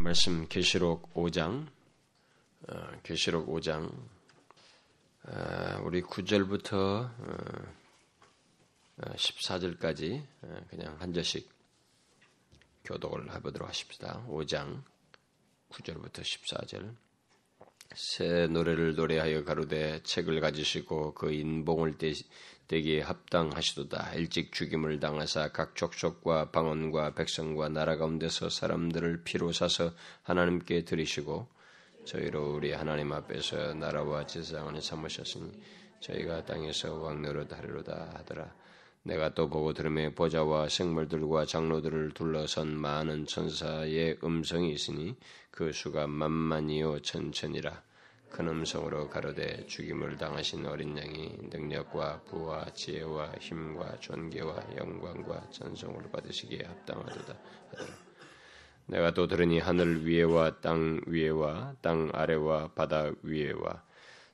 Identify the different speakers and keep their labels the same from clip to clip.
Speaker 1: 말씀 계시록 5장 어, 계시록 5장 어, 우리 9절부터 14절까지 어, 그냥 한 절씩 교독을 해보도록 하십시다. 5장 9절부터 14절 새 노래를 노래하여 가로되 책을 가지시고 그 인봉을 되기에 합당하시도다. 일찍 죽임을 당하사 각 족속과 방언과 백성과 나라 가운데서 사람들을 피로 사서 하나님께 드리시고 저희로 우리 하나님 앞에서 나라와 제사장을 삼으셨으니 저희가 땅에서 왕노릇 하리로다 하더라. 내가 또 보고 들음에 보좌와 생물들과 장로들을 둘러선 많은 천사의 음성이 있으니 그 수가 만만이요 천천이라. 큰 음성으로 가로되 죽임을 당하신 어린 양이 능력과 부와 지혜와 힘과 존귀와 영광과 전성을 받으시기에 합당하도다. 내가 또 들으니 하늘 위에와 땅 위에와 땅 아래와 바다 위에와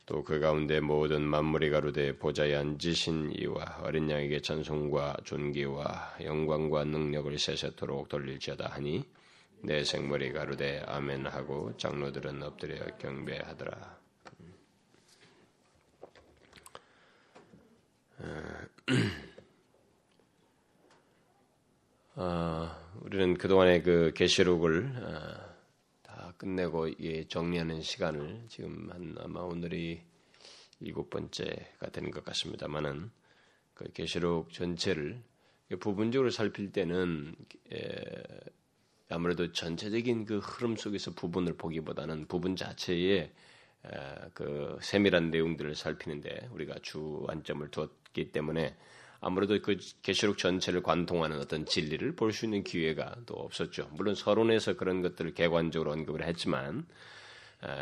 Speaker 1: 또 그 가운데 모든 만물이 가로되 보좌에 앉으신 이와 어린 양에게 전성과 존귀와 영광과 능력을 세세토록 돌릴지어다 하니 내 생물이 가로되 아멘 하고 장로들은 엎드려 경배하더라. 어, 우리는 그동안의 그 계시록을 어, 다 끝내고 예, 정리하는 시간을 지금 한 아마 오늘이 일곱 번째가 되는 것 같습니다만은 그 계시록 전체를 부분적으로 살필 때는 에, 아무래도 전체적인 그 흐름 속에서 부분을 보기보다는 부분 자체에 그 세밀한 내용들을 살피는데 우리가 주안점을 두었기 때문에 아무래도 그 계시록 전체를 관통하는 어떤 진리를 볼 수 있는 기회가 또 없었죠. 물론 서론에서 그런 것들을 개관적으로 언급을 했지만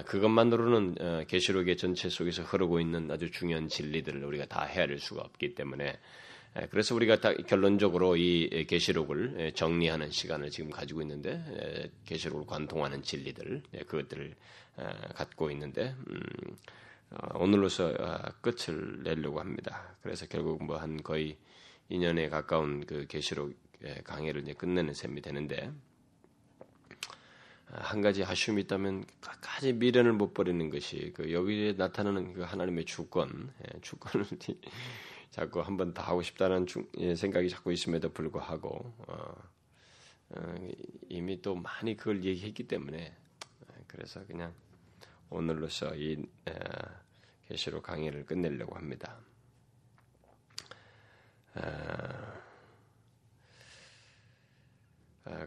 Speaker 1: 그것만으로는 어, 계시록의 전체 속에서 흐르고 있는 아주 중요한 진리들을 우리가 다 헤아릴 수가 없기 때문에 그래서 우리가 다 결론적으로 이 계시록을 정리하는 시간을 지금 가지고 있는데 계시록을 관통하는 진리들 그것들을 갖고 있는데 음, 어, 오늘로서 아, 끝을 내려고 합니다. 그래서 결국 뭐 한 거의 2년에 가까운 그 계시록 강의를 이제 끝내는 셈이 되는데 아, 한 가지 아쉬움이 있다면 끝까지 미련을 못 버리는 것이 그 여기에 나타나는 그 하나님의 주권, 주권을 자꾸 한 번 더 하고 싶다는 예, 생각이 자꾸 있음에도 불구하고 어, 어, 이미 또 많이 그걸 얘기했기 때문에 그래서 그냥 오늘로서 이 계시록 강의를 끝내려고 합니다.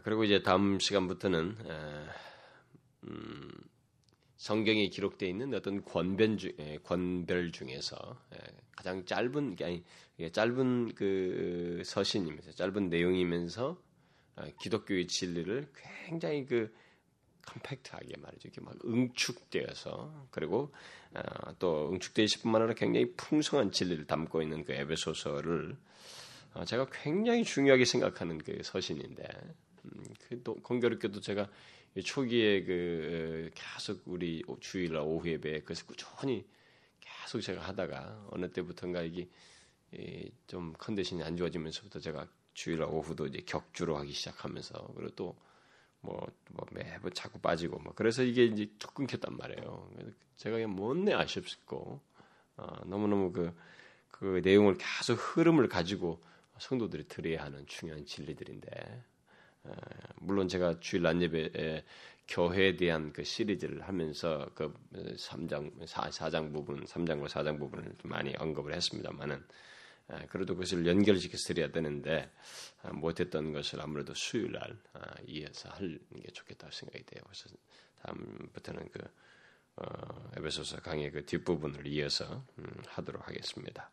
Speaker 1: 그리고 이제 다음 시간부터는 음, 성경에 기록되어 있는 어떤 권변 중, 권별 중에서 가장 짧은 아니 짧은 그 서신이면서 짧은 내용이면서 기독교의 진리를 굉장히 그 컴팩트하게 말이죠. 이렇게 막 응축되어서 그리고 어, 또 응축되어 있을 뿐만 아니라 굉장히 풍성한 진리를 담고 있는 그 에베소서를 어, 제가 굉장히 중요하게 생각하는 그 서신인데 음, 그또 공교롭게도 제가 초기에 그 계속 우리 주일날 오후 예배 그래서 꾸준히 계속 제가 하다가 어느 때부터인가 이게 좀 컨디션이 안 좋아지면서부터 제가 주일날 오후도 이제 격주로 하기 시작하면서 그리고 또 뭐, 뭐 매번 자꾸 빠지고 뭐 그래서 이게 이제 툭 끊겼단 말이에요. 제가 그냥 못내 아쉽고 어, 너무너무 그, 그 내용을 계속 흐름을 가지고 성도들이 들어야 하는 중요한 진리들인데 어, 물론 제가 주일 난 예배에 교회에 대한 그 시리즈를 하면서 그 3장 4, 4장 부분, 3장과 4장 부분을 많이 언급을 했습니다만은 아, 그래도 그것을 연결시켜서 드려야 되는데 아, 못했던 것을 아무래도 수요일 날 아, 이어서 하는 게 좋겠다고 생각이 돼요. 그래서 다음부터는 그 어, 에베소서 강의 그 뒷부분을 이어서 음, 하도록 하겠습니다.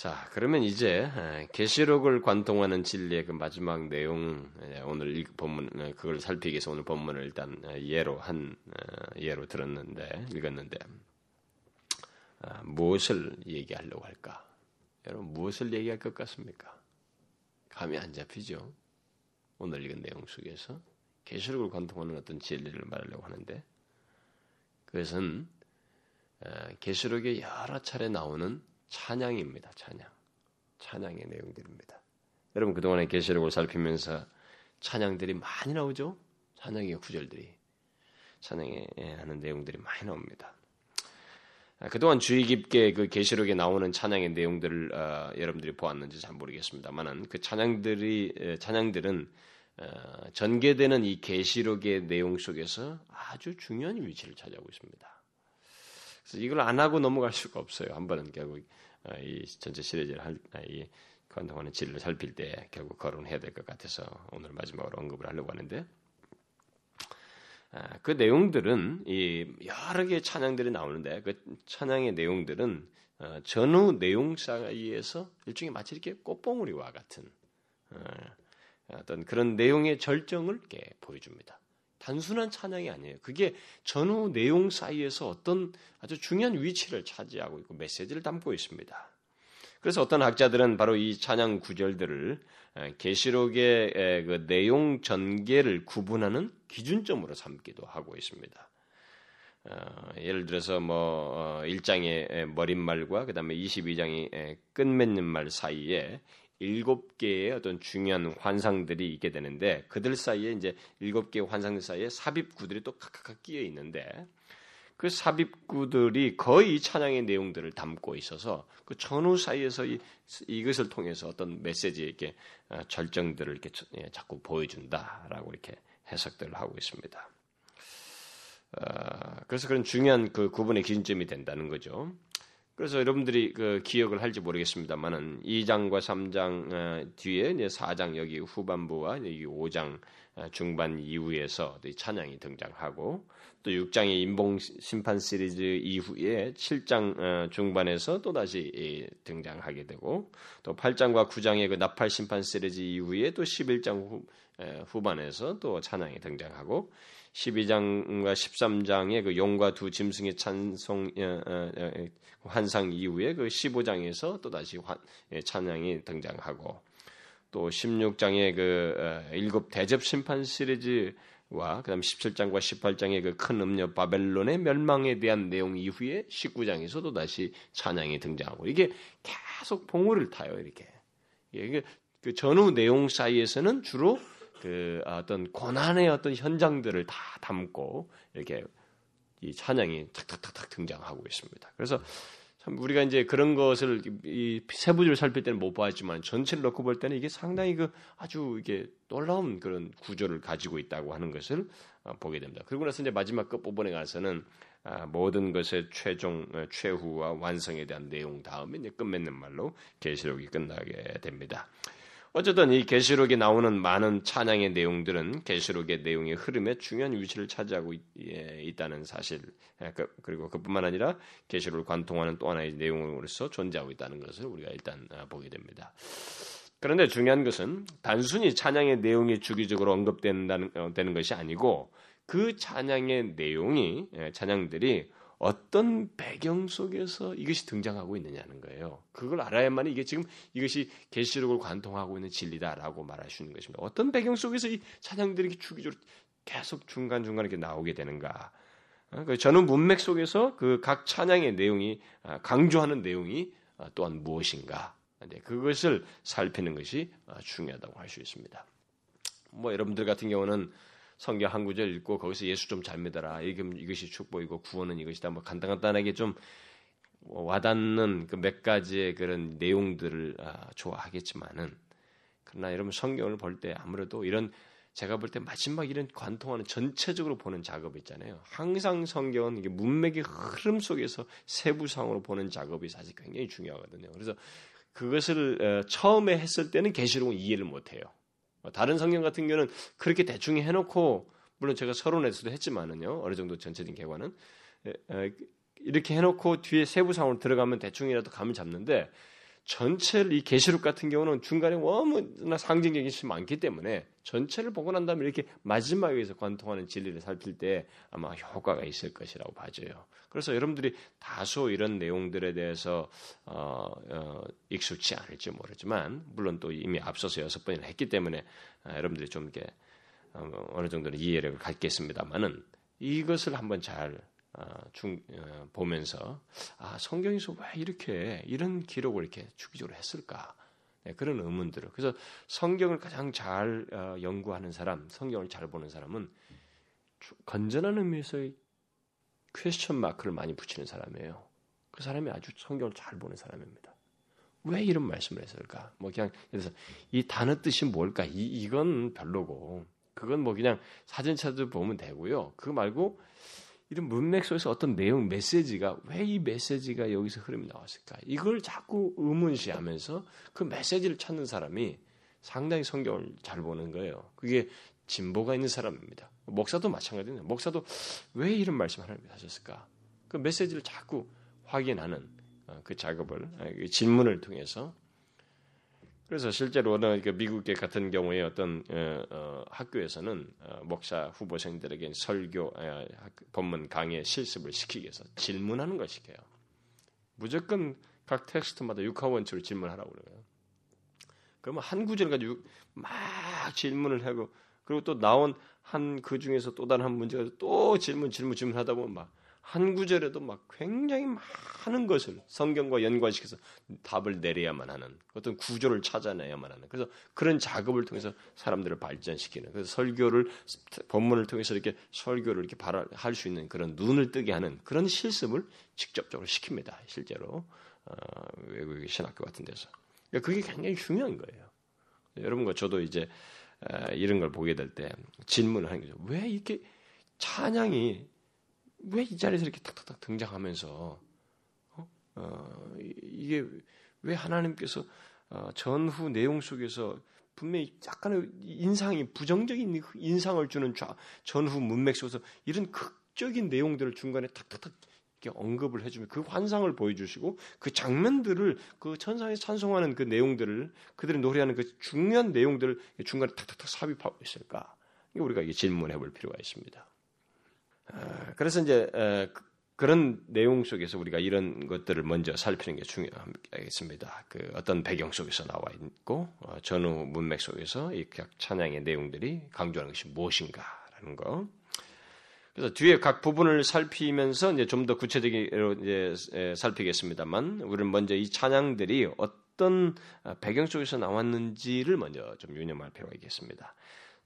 Speaker 1: 자, 그러면 이제 계시록을 관통하는 진리의 그 마지막 내용 오늘 이 본문 그걸 살피기 위해서 오늘 본문을 일단 예로 한 어, 예로 들었는데 읽었는데 아, 무엇을 얘기하려고 할까? 여러분 무엇을 얘기할 것 같습니까? 감이 안 잡히죠. 오늘 읽은 내용 속에서 계시록을 관통하는 어떤 진리를 말하려고 하는데 그것은 아, 계시록에 여러 차례 나오는 찬양입니다. 찬양. 찬양의 내용들입니다. 여러분 그동안에 계시록을 살피면서 찬양들이 많이 나오죠? 찬양의 구절들이 찬양에 하는 내용들이 많이 나옵니다. 아, 그동안 주의 깊게 그 계시록에 나오는 찬양의 내용들을 어, 여러분들이 보았는지 잘 모르겠습니다만은 그 찬양들이 찬양들은 어, 전개되는 이 계시록의 내용 속에서 아주 중요한 위치를 차지하고 있습니다. 그래서 이걸 안 하고 넘어갈 수가 없어요. 한 번은 결국 어, 이 전체 시리즈를 할, 아, 이 관통하는 진리를 살필 때 결국 거론해야 될 것 같아서 오늘 마지막으로 언급을 하려고 하는데 아, 그 내용들은 이 여러 개의 찬양들이 나오는데 그 찬양의 내용들은 어, 전후 내용 사이에서 일종의 마치 이렇게 꽃봉우리와 같은 어, 어떤 그런 내용의 절정을 보여줍니다. 단순한 찬양이 아니에요. 그게 전후 내용 사이에서 어떤 아주 중요한 위치를 차지하고 있고 메시지를 담고 있습니다. 그래서 어떤 학자들은 바로 이 찬양 구절들을 계시록의 그 내용 전개를 구분하는 기준점으로 삼기도 하고 있습니다. 어, 예를 들어서 뭐 1장의 어, 머릿말과 그다음에 22장의 끝맺는 말 사이에 일곱 개의 어떤 중요한 환상들이 있게 되는데 그들 사이에 이제 일곱 개의 환상들 사이에 삽입구들이 또 각각 끼어 있는데 그 삽입구들이 거의 찬양의 내용들을 담고 있어서 그 전후 사이에서 이, 이것을 통해서 어떤 메시지에 이렇게 어, 절정들을 이렇게 예, 자꾸 보여준다라고 이렇게 해석들을 하고 있습니다. 어, 그래서 그런 중요한 그 구분의 기준점이 된다는 거죠. 그래서 여러분들이 그 기억을 할지 모르겠습니다만은 2장과 3장 어, 뒤에 이제 4장 여기 후반부와 여기 5장 중반 이후에서 찬양이 등장하고 또 6장의 인봉 심판 시리즈 이후에 7장 어, 중반에서 또 다시 등장하게 되고 또 8장과 9장의 그 나팔 심판 시리즈 이후에 또 11장 후, 후반에서 또 찬양이 등장하고 12장과 13장의 그 용과 두 짐승의 찬송 어, 어, 환상 이후에 그 15장에서 또 다시 예, 찬양이 등장하고 또 16장의 그 일곱 대접 심판 시리즈 와 그다음 17장과 18장의 그 큰 음녀 바벨론의 멸망에 대한 내용 이후에 19장에서도 다시 찬양이 등장하고 이게 계속 봉우를 타요 이렇게. 이게 그 전후 내용 사이에서는 주로 그 어떤 고난의 어떤 현장들을 다 담고 이렇게 이 찬양이 탁탁탁탁 등장하고 있습니다. 그래서 참 우리가 이제 그런 것을 이 세부적으로 살필 때는 못 봤지만 전체를 놓고 볼 때는 이게 상당히 그 아주 이게 놀라운 그런 구조를 가지고 있다고 하는 것을 어, 보게 됩니다. 그리고 나서 이제 마지막 끝부분에 가서는 아, 모든 것의 최종 어, 최후와 완성에 대한 내용 다음에 이제 끝맺는 말로 계시록이 끝나게 됩니다. 어쨌든 이 계시록에 나오는 많은 찬양의 내용들은 계시록의 내용의 흐름에 중요한 위치를 차지하고 있, 예, 다는 사실 예, 그, 그리고 그뿐만 아니라 계시록을 관통하는 또 하나의 내용으로서 존재하고 있다는 것을 우리가 일단 아, 보게 됩니다. 그런데 중요한 것은 단순히 찬양의 내용이 주기적으로 언급된다는 어, 되는 것이 아니고 그 찬양의 내용이 예, 찬양들이 어떤 배경 속에서 이것이 등장하고 있느냐는 거예요. 그걸 알아야만 이게 지금 이것이 계시록을 관통하고 있는 진리다라고 말할 수 있는 것입니다. 어떤 배경 속에서 이 찬양들이 주기적으로 계속 중간 중간 이렇게 나오게 되는가? 어, 그 저는 문맥 속에서 그 각 찬양의 내용이 아, 강조하는 내용이 아, 또한 무엇인가? 그것을 살피는 것이 아, 중요하다고 할 수 있습니다. 뭐 여러분들 같은 경우는 성경 한 구절 읽고 거기서 예수 좀 잘 믿어라. 이것이 축복이고 구원은 이것이다. 뭐 간단간단하게 좀 와닿는 그 몇 가지의 그런 내용들을 아, 좋아하겠지만은 그러나 여러분 성경을 볼 때 아무래도 이런 제가 볼 때 마지막 이런 관통하는 전체적으로 보는 작업 있잖아요. 항상 성경은 이게 문맥의 흐름 속에서 세부상으로 보는 작업이 사실 굉장히 중요하거든요. 그래서 그것을 어, 처음에 했을 때는 계시록은 이해를 못 해요. 뭐 다른 성경 같은 경우는 그렇게 대충 해놓고 물론 제가 서론에서도 했지만은요 어느 정도 전체적인 개관은 이렇게 해놓고 뒤에 세부상으로 들어가면 대충이라도 감을 잡는데 전체를 이 계시록 같은 경우는 중간에 너무나 상징적인 것이 많기 때문에 전체를 보고 난 다음에 이렇게 마지막에서 관통하는 진리를 살필 때 아마 효과가 있을 것이라고 봐져요. 그래서 여러분들이 다소 이런 내용들에 대해서 어, 어, 익숙치 않을지 모르지만 물론 또 이미 앞서서 여섯 번이나 했기 때문에 아, 여러분들이 좀 이렇게 어, 어느 정도는 이해력을 갖겠습니다만은 이것을 한번 잘 어, 중, 어, 보면서 아 성경에서 왜 이렇게 이런 기록을 이렇게 주기적으로 했을까? 네, 그런 의문들을. 그래서 성경을 가장 잘 어, 연구하는 사람, 성경을 잘 보는 사람은 건전한 의미에서의 퀘스천 마크를 많이 붙이는 사람이에요. 그 사람이 아주 성경을 잘 보는 사람입니다. 왜 이런 말씀을 했을까? 뭐 그냥 그래서 이 단어 뜻이 뭘까? 이 이건 별로고 그건 뭐 그냥 사진 찾아 보면 되고요. 그거 말고 이런 문맥 속에서 어떤 내용 메시지가 왜 이 메시지가 여기서 흐름이 나왔을까? 이걸 자꾸 의문시하면서 그 메시지를 찾는 사람이 상당히 성경을 잘 보는 거예요. 그게 진보가 있는 사람입니다. 목사도 마찬가지입니다. 목사도 왜 이런 말씀 하나님 하셨을까? 그 메시지를 자꾸 확인하는 어, 그 작업을 아, 그 질문을 통해서 그래서 실제로는 그 미국계 같은 경우에 어떤 어, 어, 학교에서는 어, 목사 후보생들에게 설교 어, 본문 강의 실습을 시키기 위해서 질문하는 걸 시켜요. 무조건 각 텍스트마다 육하원칙으로 질문하라고 그래요. 그러면 한 구절 가지고 막 질문을 하고 그리고 또 나온 한 그 중에서 또 다른 한 문제가 또 질문 질문 질문하다 보면 막 한 구절에도 막 굉장히 많은 것을 성경과 연관시켜서 답을 내려야만 하는 어떤 구조를 찾아내야만 하는. 그래서 그런 작업을 통해서 사람들을 발전시키는 그래서 설교를 본문을 통해서 이렇게 설교를 이렇게 할 수 있는 그런 눈을 뜨게 하는 그런 실습을 직접적으로 시킵니다. 실제로 어, 외국의 신학교 같은 데서. 그러니까 그게 굉장히 중요한 거예요. 여러분과 저도 이제 어, 이런 걸 보게 될 때 질문을 하는 거죠. 왜 이렇게 찬양이 왜 이 자리에서 이렇게 탁탁탁 등장하면서 어? 어, 이게 왜 하나님께서 어, 전후 내용 속에서 분명히 약간의 인상이 부정적인 인상을 주는 좌, 전후 문맥 속에서 이런 극적인 내용들을 중간에 탁탁탁 이렇게 언급을 해주면 그 환상을 보여주시고 그 장면들을 그 천상에 찬송하는 그 내용들을 그들이 노래하는 그 중요한 내용들을 중간에 탁탁탁 삽입하고 있을까? 우리가 질문해 볼 필요가 있습니다. 아, 그래서 이제 그, 그런 내용 속에서 우리가 이런 것들을 먼저 살피는 게 중요하겠습니다. 그 어떤 배경 속에서 나와 있고 어, 전후 문맥 속에서 이 찬양의 내용들이 강조하는 것이 무엇인가라는 거. 그래서 뒤에 각 부분을 살피면서 이제 좀 더 구체적으로 이제 살피겠습니다만, 우리는 먼저 이 찬양들이 어떤 배경 속에서 나왔는지를 먼저 좀 유념할 필요가 있겠습니다.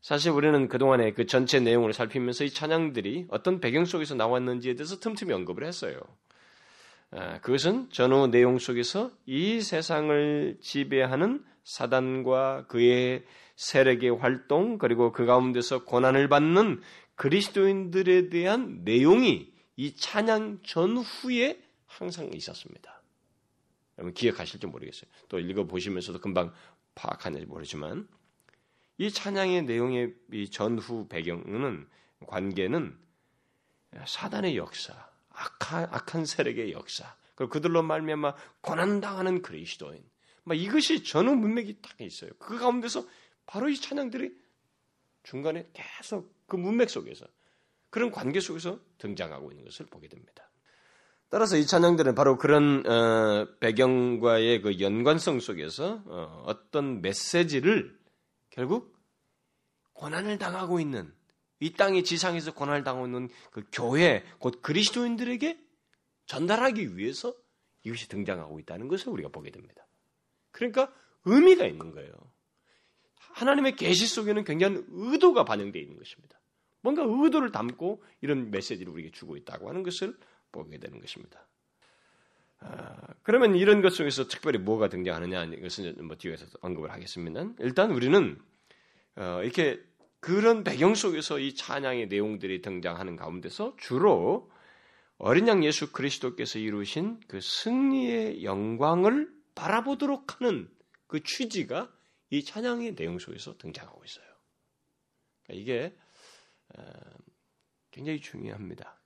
Speaker 1: 사실 우리는 그동안에 그 전체 내용을 살피면서 이 찬양들이 어떤 배경 속에서 나왔는지에 대해서 틈틈이 언급을 했어요. 아, 그것은 전후 내용 속에서 이 세상을 지배하는 사단과 그의 세력의 활동 그리고 그 가운데서 고난을 받는 그리스도인들에 대한 내용이 이 찬양 전후에 항상 있었습니다. 여러분 기억하실지 모르겠어요. 또 읽어 보시면서도 금방 파악하는지 모르지만 이 찬양의 내용의 이 전후 배경은 관계는 사단의 역사, 악한, 악한 세력의 역사, 그리고 그들로 말미암아 고난 당하는 그리스도인, 막 이것이 전후 문맥이 딱 있어요. 그 가운데서 바로 이 찬양들이 중간에 계속 그 문맥 속에서 그런 관계 속에서 등장하고 있는 것을 보게 됩니다. 따라서 이 찬양들은 바로 그런 어, 배경과의 그 연관성 속에서 어, 떤 메시지를 결국 고난을 당하고 있는 이 땅의 지상에서 고난을 당하고 있는 그 교회 곧 그리스도인들에게 전달하기 위해서 이것이 등장하고 있다는 것을 우리가 보게 됩니다. 그러니까 의미가 있는 거예요. 하나님의 계시 속에는 굉장한 의도가 반영되어 있는 것입니다. 뭔가 의도를 담고 이런 메시지를 우리에게 주고 있다고 하는 것을 보게 되는 것입니다. 아, 그러면 이런 것 속에서 특별히 뭐가 등장하느냐 이것은 뭐 뒤에서 언급을 하겠습니다. 일단 우리는 어, 이렇게 그런 배경 속에서 이 찬양의 내용들이 등장하는 가운데서 주로 어린 양 예수 그리스도께서 이루신 그 승리의 영광을 바라보도록 하는 그 취지가 이 찬양의 내용 속에서 등장하고 있어요. 그러니까 이게 어, 굉장히 중요합니다.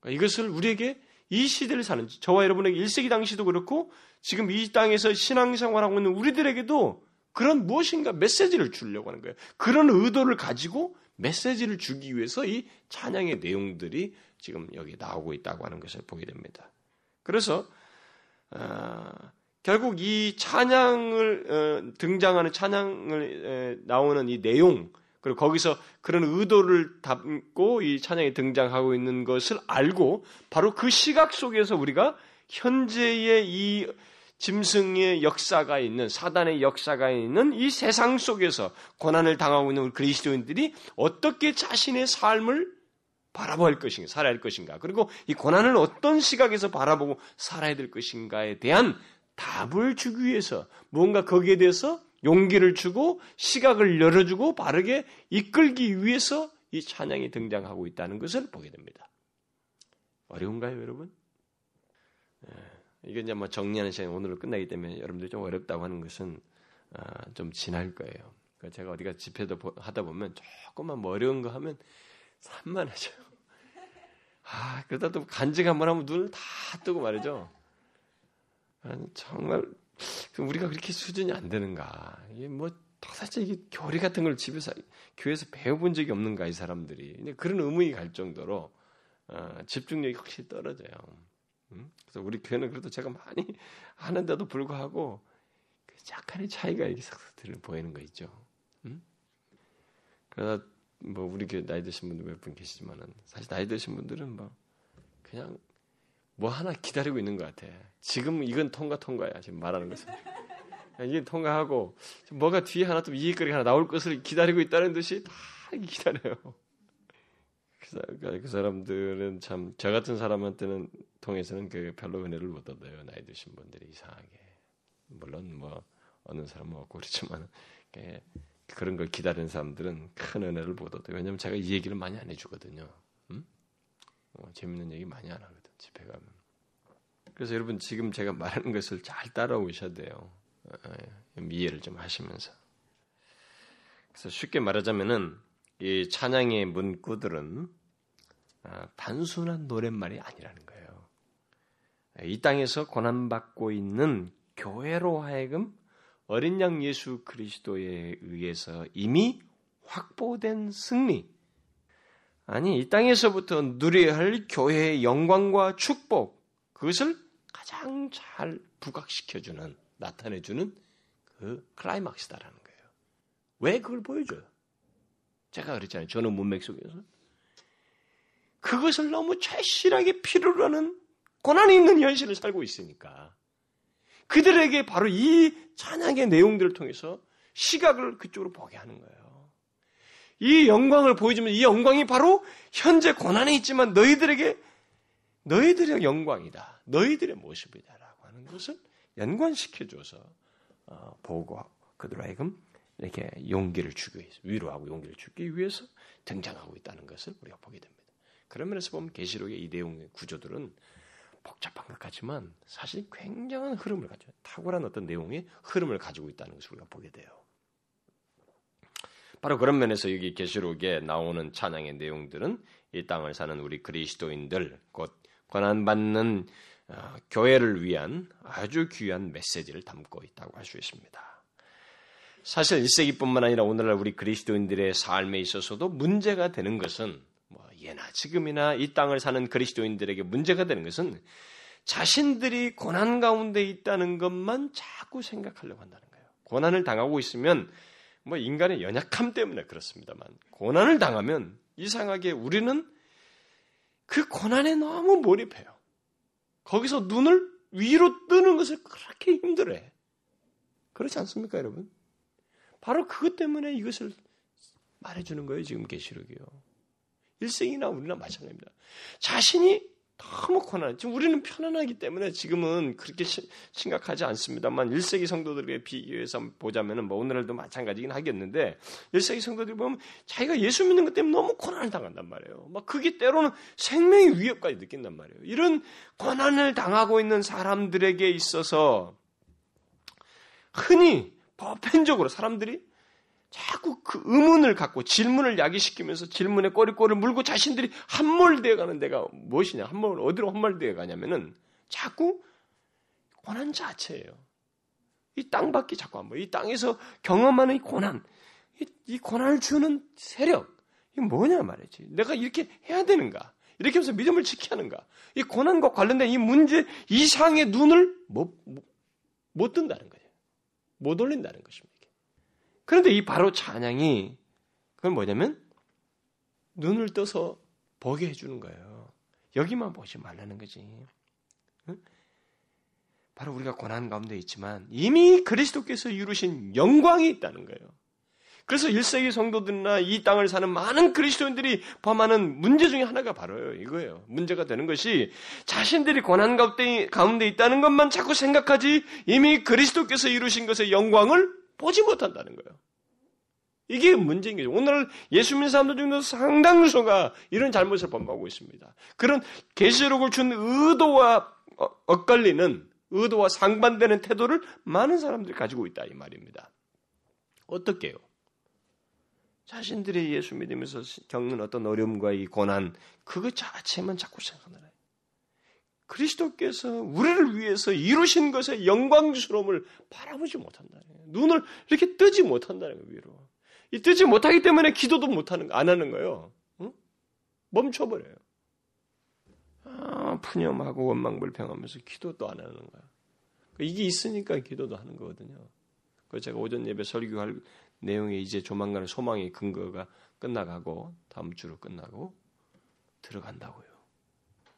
Speaker 1: 그러니까 이것을 우리에게 이 시대를 사는 저와 여러분에게 1세기 당시도 그렇고 지금 이 땅에서 신앙생활하고 있는 우리들에게도 그런 무엇인가 메시지를 주려고 하는 거예요. 그런 의도를 가지고 메시지를 주기 위해서 이 찬양의 내용들이 지금 여기 나오고 있다고 하는 것을 보게 됩니다. 그래서 어, 결국 이 찬양을 어, 등장하는 찬양을 에, 나오는 이 내용 그리고 거기서 그런 의도를 담고 이 찬양이 등장하고 있는 것을 알고 바로 그 시각 속에서 우리가 현재의 이 짐승의 역사가 있는 사단의 역사가 있는 이 세상 속에서 고난을 당하고 있는 우리 그리스도인들이 어떻게 자신의 삶을 바라볼 것인가, 살아야 할 것인가, 그리고 이 고난을 어떤 시각에서 바라보고 살아야 될 것인가에 대한 답을 주기 위해서 뭔가 거기에 대해서 용기를 주고 시각을 열어주고 바르게 이끌기 위해서 이 찬양이 등장하고 있다는 것을 보게 됩니다. 어려운가요, 여러분? 예, 이게 이제 뭐 정리하는 시간이 오늘로 끝나기 때문에 여러분들이 좀 어렵다고 하는 것은 아, 좀 지날 거예요. 그러니까 제가 어디가 집회도 하다 보면 조금만 뭐 어려운 거 하면 산만해져요. 아, 그러다 또 간증 한번 하면 눈을 다 뜨고 말이죠. 정말 우리가 그렇게 수준이 안 되는가? 이게 뭐 도대체 이게 교리 같은 걸 집에서 교회에서 배워본 적이 없는가 이 사람들이 그런 의문이 갈 정도로 어, 집중력이 확실히 떨어져요. 음? 그래서 우리 교회는 그래도 제가 많이 하는데도 불구하고 그 약간의 차이가 이렇게 싹싹 보이는 거 있죠. 음? 그러다 뭐 우리 교회 나이 드신 분들 몇 분 계시지만은 사실 나이 드신 분들은 뭐 그냥 뭐 하나 기다리고 있는 것 같아. 지금 이건 통과 통과야 지금 말하는 것은. 이게 통과하고 뭐가 뒤에 하나 또 이익거리 하나 나올 것을 기다리고 있다는 듯이 다 기다려요. 그, 그 사람들은 참 저 같은 사람한테는 통해서는 그 별로 은혜를 못 얻어요. 나이 드신 분들이 이상하게. 물론 뭐 어느 사람은 없고 그렇지만 그런 걸 기다리는 사람들은 큰 은혜를 못 얻어요. 왜냐면 제가 이 얘기를 많이 안 해주거든요. 음? 어, 재밌는 얘기 많이 안 하거든 집에 가면. 그래서 여러분 지금 제가 말하는 것을 잘 따라오셔야 돼요. 어, 어, 이해를 좀 하시면서. 그래서 쉽게 말하자면은 이 찬양의 문구들은 아, 단순한 노랫말이 아니라는 거예요. 이 땅에서 고난받고 있는 교회로 하여금 어린 양 예수 그리스도에 의해서 이미 확보된 승리. 아니, 이 땅에서부터 누려야 할 교회의 영광과 축복, 그것을 가장 잘 부각시켜주는, 나타내주는 그 클라이막스다라는 거예요. 왜 그걸 보여줘요? 제가 그랬잖아요. 저는 문맥 속에서. 그것을 너무 절실하게 필요로 하는 고난이 있는 현실을 살고 있으니까. 그들에게 바로 이 찬양의 내용들을 통해서 시각을 그쪽으로 보게 하는 거예요. 이 영광을 보여주면 이 영광이 바로 현재 고난에 있지만 너희들에게 너희들의 영광이다. 너희들의 모습이다라고 하는 것을 연관시켜줘서 어, 보고 그들 하여금 이렇게 용기를 주기 위해서 위로하고 용기를 주기 위해서 등장하고 있다는 것을 우리가 보게 됩니다. 그런 면에서 보면 계시록의 이 내용의 구조들은 복잡한 것 같지만 사실 굉장한 흐름을 가져 탁월한 어떤 내용의 흐름을 가지고 있다는 것을 우리가 보게 돼요. 바로 그런 면에서 여기 계시록에 나오는 찬양의 내용들은 이 땅을 사는 우리 그리스도인들 곧 고난받는 어, 교회를 위한 아주 귀한 메시지를 담고 있다고 할 수 있습니다. 사실 1세기뿐만 아니라 오늘날 우리 그리스도인들의 삶에 있어서도 문제가 되는 것은 뭐 예나 지금이나 이 땅을 사는 그리스도인들에게 문제가 되는 것은 자신들이 고난 가운데 있다는 것만 자꾸 생각하려고 한다는 거예요. 고난을 당하고 있으면 뭐 인간의 연약함 때문에 그렇습니다만 고난을 당하면 이상하게 우리는 그 고난에 너무 몰입해요. 거기서 눈을 위로 뜨는 것을 그렇게 힘들어해. 그렇지 않습니까, 여러분? 바로 그것 때문에 이것을 말해주는 거예요, 지금 계시록이요. 일생이나 우리나 마찬가지입니다. 자신이 너무 고난, 지금 우리는 편안하기 때문에 지금은 그렇게 심각하지 않습니다만 1세기 성도들에 비교해서 보자면 뭐 오늘날도 마찬가지긴 하겠는데 1세기 성도들이 보면 자기가 예수 믿는 것 때문에 너무 고난을 당한단 말이에요. 막 그게 때로는 생명의 위협까지 느낀단 말이에요. 이런 고난을 당하고 있는 사람들에게 있어서 흔히 보편적으로 사람들이 자꾸 그 의문을 갖고 질문을 야기시키면서 질문에 꼬리꼬리를 물고 자신들이 함몰되어 가는 데가 무엇이냐, 함몰, 어디로 함몰되어 가냐면은 자꾸 고난 자체예요. 이 땅밖에 자꾸 안 보여. 이 땅에서 경험하는 이 고난, 이, 이 고난을 주는 세력, 이게 뭐냐 말이지. 내가 이렇게 해야 되는가? 이렇게 하면서 믿음을 지켜야 하는가? 이 고난과 관련된 이 문제 이상의 눈을 못, 못, 못 뜬다는 거예요. 못 올린다는 것입니다. 그런데 이 바로 찬양이 그건 뭐냐면 눈을 떠서 보게 해주는 거예요. 여기만 보지 말라는 거지. 바로 우리가 고난 가운데 있지만 이미 그리스도께서 이루신 영광이 있다는 거예요. 그래서 1세기 성도들이나 이 땅을 사는 많은 그리스도인들이 범하는 문제 중에 하나가 바로 이거예요. 문제가 되는 것이 자신들이 고난 가운데 있다는 것만 자꾸 생각하지 이미 그리스도께서 이루신 것의 영광을 보지 못한다는 거예요. 이게 문제인 거죠. 오늘 예수 믿는 사람들 중에서 상당수가 이런 잘못을 범하고 있습니다. 그런 계시록을 준 의도와 어, 엇갈리는 의도와 상반되는 태도를 많은 사람들이 가지고 있다 이 말입니다. 어떻게요? 자신들이 예수 믿으면서 겪는 어떤 어려움과 이 고난 그거 자체만 자꾸 생각하는 그리스도께서 우리를 위해서 이루신 것의 영광스러움을 바라보지 못한다는 거예요. 눈을 이렇게 뜨지 못한다는 거예요, 위로. 이 뜨지 못하기 때문에 기도도 못하는 안 하는 거예요. 응? 멈춰버려요. 아, 푸념하고 원망불평하면서 기도도 안 하는 거야. 이게 있으니까 기도도 하는 거거든요. 그 제가 오전 예배 설교할 내용이 이제 조만간 소망의 근거가 끝나가고 다음 주로 끝나고 들어간다고요.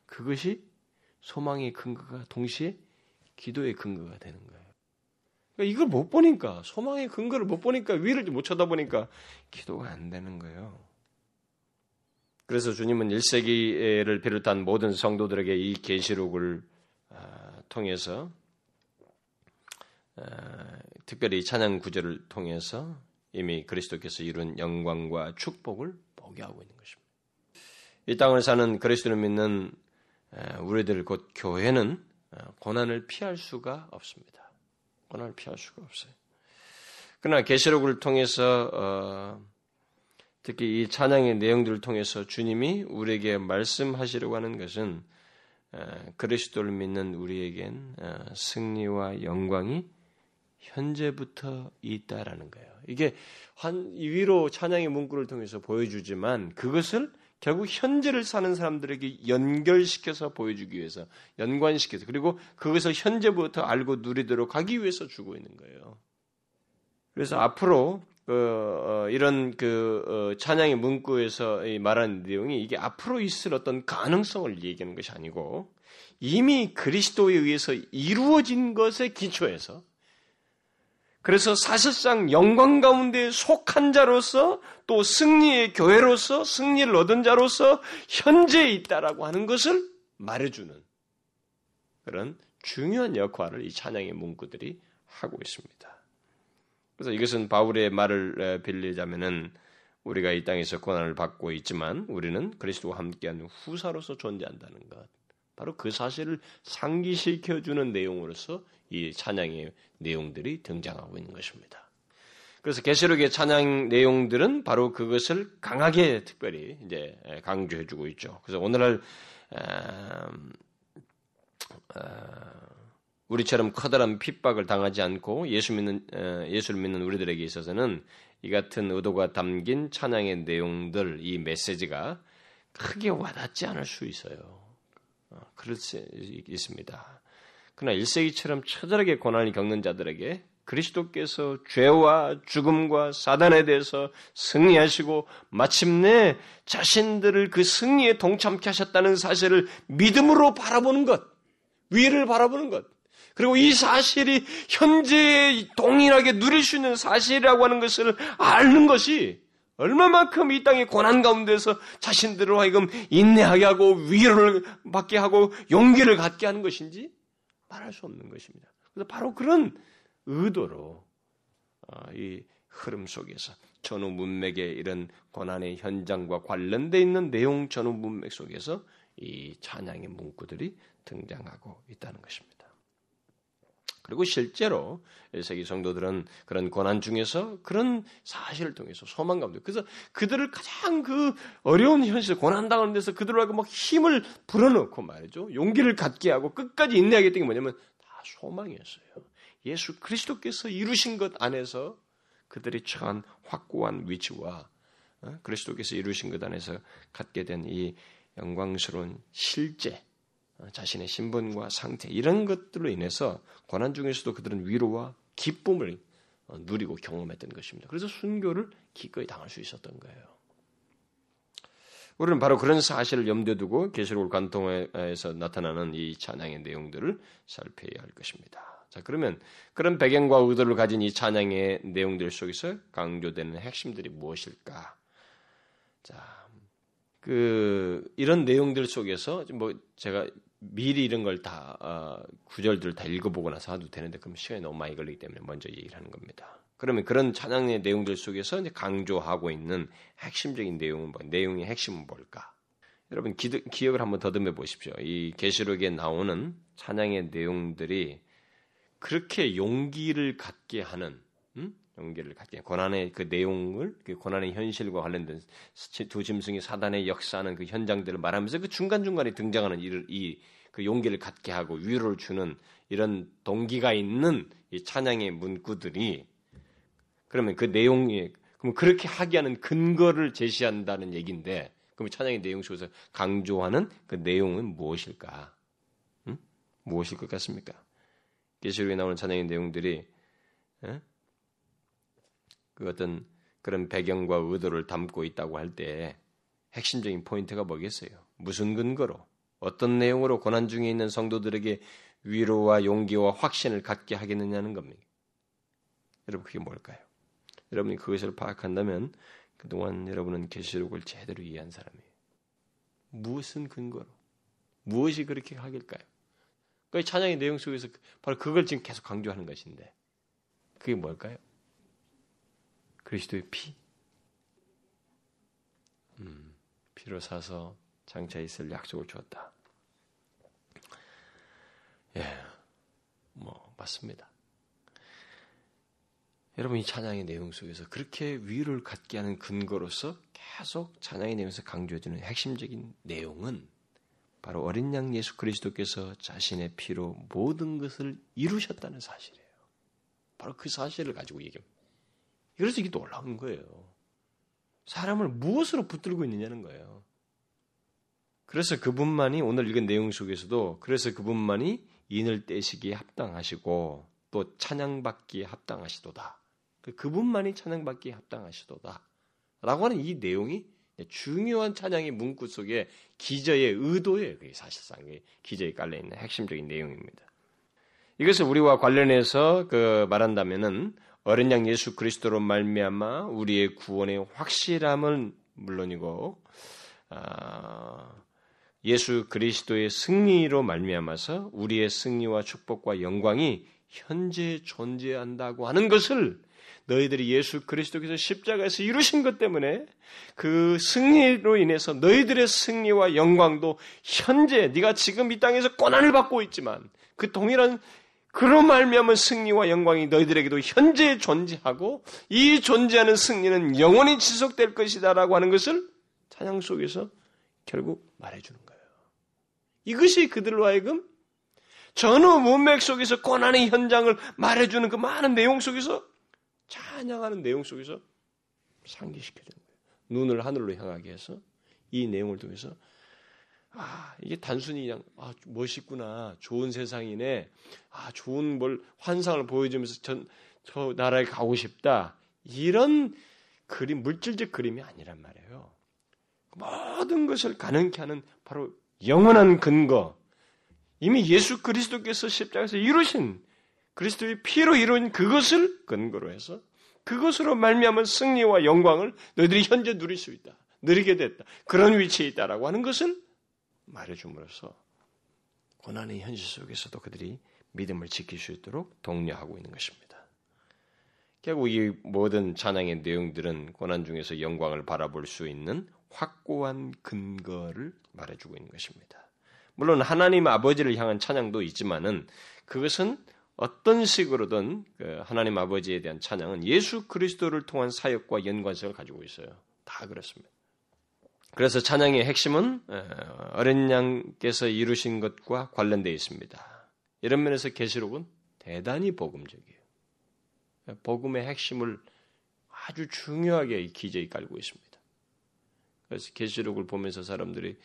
Speaker 1: 그것이 소망의 근거가 동시에 기도의 근거가 되는 거예요. 그러니까 이걸 못 보니까 소망의 근거를 못 보니까 위를 못 쳐다보니까 기도가 안 되는 거예요. 그래서 주님은 1세기를 비롯한 모든 성도들에게 이 계시록을 아, 통해서 아, 특별히 찬양 구절을 통해서 이미 그리스도께서 이룬 영광과 축복을 보게 하고 있는 것입니다. 이 땅을 사는 그리스도를 믿는 우리들 곧 교회는 어, 고난을 피할 수가 없습니다. 고난을 피할 수가 없어요. 그러나 계시록을 통해서 어, 특히 이 찬양의 내용들을 통해서 주님이 우리에게 말씀하시려고 하는 것은 그리스도를 믿는 우리에겐 어, 승리와 영광이 현재부터 있다라는 거예요. 이게 한 위로 찬양의 문구를 통해서 보여주지만 그것을 결국 현재를 사는 사람들에게 연결시켜서 보여주기 위해서 연관시켜서 그리고 그것을 현재부터 알고 누리도록 하기 위해서 주고 있는 거예요. 그래서 앞으로 어, 어, 이런 그 어, 찬양의 문구에서 말하는 내용이 이게 앞으로 있을 어떤 가능성을 얘기하는 것이 아니고 이미 그리스도에 의해서 이루어진 것에 기초해서 그래서 사실상 영광 가운데 속한 자로서 또 승리의 교회로서 승리를 얻은 자로서 현재에 있다라고 하는 것을 말해주는 그런 중요한 역할을 이 찬양의 문구들이 하고 있습니다. 그래서 이것은 바울의 말을 빌리자면은 우리가 이 땅에서 고난을 받고 있지만 우리는 그리스도와 함께하는 후사로서 존재한다는 것. 바로 그 사실을 상기시켜 주는 내용으로서 이 찬양의 내용들이 등장하고 있는 것입니다. 그래서 계시록의 찬양 내용들은 바로 그것을 강하게 특별히 이제 강조해 주고 있죠. 그래서 오늘날 우리처럼 커다란 핍박을 당하지 않고 예수 믿는 예수를 믿는 우리들에게 있어서는 이 같은 의도가 담긴 찬양의 내용들 이 메시지가 크게 와닿지 않을 수 있어요. 어, 그럴 수 있습니다. 그러나 1세기처럼 처절하게 고난을 겪는 자들에게 그리스도께서 죄와 죽음과 사단에 대해서 승리하시고 마침내 자신들을 그 승리에 동참케 하셨다는 사실을 믿음으로 바라보는 것, 위를 바라보는 것, 그리고 이 사실이 현재에 동일하게 누릴 수 있는 사실이라고 하는 것을 아는 것이 얼마만큼 이 땅의 고난 가운데서 자신들을 하여금 인내하게 하고 위로를 받게 하고 용기를 갖게 하는 것인지 말할 수 없는 것입니다. 그래서 바로 그런 의도로 어, 이 흐름 속에서 전후 문맥의 이런 고난의 현장과 관련되어 있는 내용 전후 문맥 속에서 이 찬양의 문구들이 등장하고 있다는 것입니다. 그리고 실제로 1세기 성도들은 그런 고난 중에서 그런 사실을 통해서 소망 가운데 그래서 그들을 가장 그 어려운 현실 고난 당하는 데서 그들하고 막 힘을 불어넣고 말이죠. 용기를 갖게 하고 끝까지 인내하겠다는 게 뭐냐면 다 소망이었어요. 예수 그리스도께서 이루신 것 안에서 그들이 처한 확고한 위치와 어? 그리스도께서 이루신 것 안에서 갖게 된 이 영광스러운 실제 어, 자신의 신분과 상태 이런 것들로 인해서 고난 중에서도 그들은 위로와 기쁨을 어, 누리고 경험했던 것입니다. 그래서 순교를 기꺼이 당할 수 있었던 거예요. 우리는 바로 그런 사실을 염두에 두고 계시록을 관통해서 나타나는 이 찬양의 내용들을 살펴야 할 것입니다. 자, 그러면 그런 배경과 의도를 가진 이 찬양의 내용들 속에서 강조되는 핵심들이 무엇일까? 자, 그 이런 내용들 속에서 뭐 제가 미리 이런 걸다 어, 구절들을 다 읽어보고 나서 하도 되는데 그럼 시간이 너무 많이 걸리기 때문에 먼저 얘기를 하는 겁니다. 그러면 그런 찬양의 내용들 속에서 이제 강조하고 있는 핵심적인 내용은 뭐, 내용의 핵심은 뭘까? 여러분 기, 기억을 한번 더듬어 보십시오. 이 계시록에 나오는 찬양의 내용들이 그렇게 용기를 갖게 하는 음? 용기를 갖게 고난의 그 내용을 그 고난의 현실과 관련된 두 짐승이 사단의 역사하는 그 현장들을 말하면서 그 중간 중간에 등장하는 이그 용기를 갖게 하고 위로를 주는 이런 동기가 있는 이 찬양의 문구들이 그러면 그 내용이 그럼 그렇게 하게 하는 근거를 제시한다는 얘기인데 그럼 찬양의 내용 속에서 강조하는 그 내용은 무엇일까? 음? 무엇일 것 같습니까? 계시록에 나오는 찬양의 내용들이 에? 그 어떤 그런 배경과 의도를 담고 있다고 할 때 핵심적인 포인트가 뭐겠어요? 무슨 근거로 어떤 내용으로 고난 중에 있는 성도들에게 위로와 용기와 확신을 갖게 하겠느냐는 겁니다. 여러분 그게 뭘까요? 여러분이 그것을 파악한다면 그동안 여러분은 계시록을 제대로 이해한 사람이에요. 무슨 근거로? 무엇이 그렇게 하길까요? 그 찬양의 내용 속에서 바로 그걸 지금 계속 강조하는 것인데 그게 뭘까요? 그리스도의 피. 음, 피로 사서 장차 있을 약속을 주었다. 예, 뭐 맞습니다. 여러분 이 찬양의 내용 속에서 그렇게 위를 갖게 하는 근거로서 계속 찬양의 내용에서 강조해주는 핵심적인 내용은 바로 어린 양 예수 그리스도께서 자신의 피로 모든 것을 이루셨다는 사실이에요. 바로 그 사실을 가지고 얘기합니다. 그래서 이게 놀라운 거예요. 사람을 무엇으로 붙들고 있느냐는 거예요. 그래서 그분만이 오늘 읽은 내용 속에서도 그래서 그분만이 인을 떼시기에 합당하시고 또 찬양받기에 합당하시도다. 그 그분만이 찬양받기에 합당하시도다. 라고 하는 이 내용이 중요한 찬양의 문구 속에 기저의 의도예요. 그게 사실상 기저에 깔려 있는 핵심적인 내용입니다. 이것을 우리와 관련해서 그 말한다면은 어린 양 예수 그리스도로 말미암아 우리의 구원의 확실함은 물론이고 아, 예수 그리스도의 승리로 말미암아서 우리의 승리와 축복과 영광이 현재 존재한다고 하는 것을 너희들이 예수 그리스도께서 십자가에서 이루신 것 때문에 그 승리로 인해서 너희들의 승리와 영광도 현재 네가 지금 이 땅에서 고난을 받고 있지만 그 동일한 그로 말미암은 승리와 영광이 너희들에게도 현재 존재하고 이 존재하는 승리는 영원히 지속될 것이다라고 하는 것을 찬양 속에서 결국 말해주는 거예요. 이것이 그들로 하여금 전후 문맥 속에서 고난의 현장을 말해주는 그 많은 내용 속에서 찬양하는 내용 속에서 상기시켜주는 거예요. 눈을 하늘로 향하게 해서 이 내용을 통해서 아, 이게 단순히 그냥, 아, 멋있구나. 좋은 세상이네. 아, 좋은 뭘, 환상을 보여주면서 전, 저 나라에 가고 싶다. 이런 그림, 물질적 그림이 아니란 말이에요. 모든 것을 가능케 하는 바로 영원한 근거. 이미 예수 그리스도께서 십자가에서 이루신 그리스도의 피로 이룬 그것을 근거로 해서 그것으로 말미암은 승리와 영광을 너희들이 현재 누릴 수 있다. 누리게 됐다. 그런 위치에 있다라고 하는 것을 말해줌으로써 고난의 현실 속에서도 그들이 믿음을 지킬 수 있도록 독려하고 있는 것입니다. 결국 이 모든 찬양의 내용들은 고난 중에서 영광을 바라볼 수 있는 확고한 근거를 말해주고 있는 것입니다. 물론 하나님 아버지를 향한 찬양도 있지만은 그것은 어떤 식으로든 그 하나님 아버지에 대한 찬양은 예수 그리스도를 통한 사역과 연관성을 가지고 있어요. 다 그렇습니다. 그래서 찬양의 핵심은 어린 양께서 이루신 것과 관련되어 있습니다. 이런 면에서 계시록은 대단히 복음적이에요. 복음의 핵심을 아주 중요하게 기저에 깔고 있습니다. 그래서 계시록을 보면서 사람들이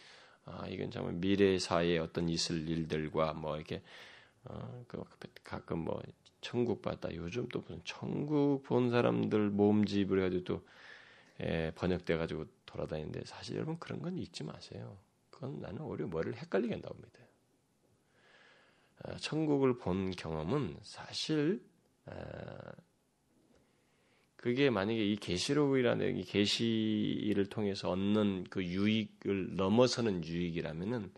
Speaker 1: 아, 이건 정말 미래 사회에 어떤 있을 일들과 뭐 이렇게 어, 그 가끔 뭐 천국 봤다. 요즘 또 무슨 천국 본 사람들 몸집을 해가지고 또 예, 번역돼 가지고 돌아다니는데 사실 여러분 그런 건 잊지 마세요. 그건 나는 오히려 머리를 헷갈리게 한다고 봅니다. 어, 천국을 본 경험은 사실 어, 그게 만약에 이 계시록이라는 이 계시를 통해서 얻는 그 유익을 넘어서는 유익이라면은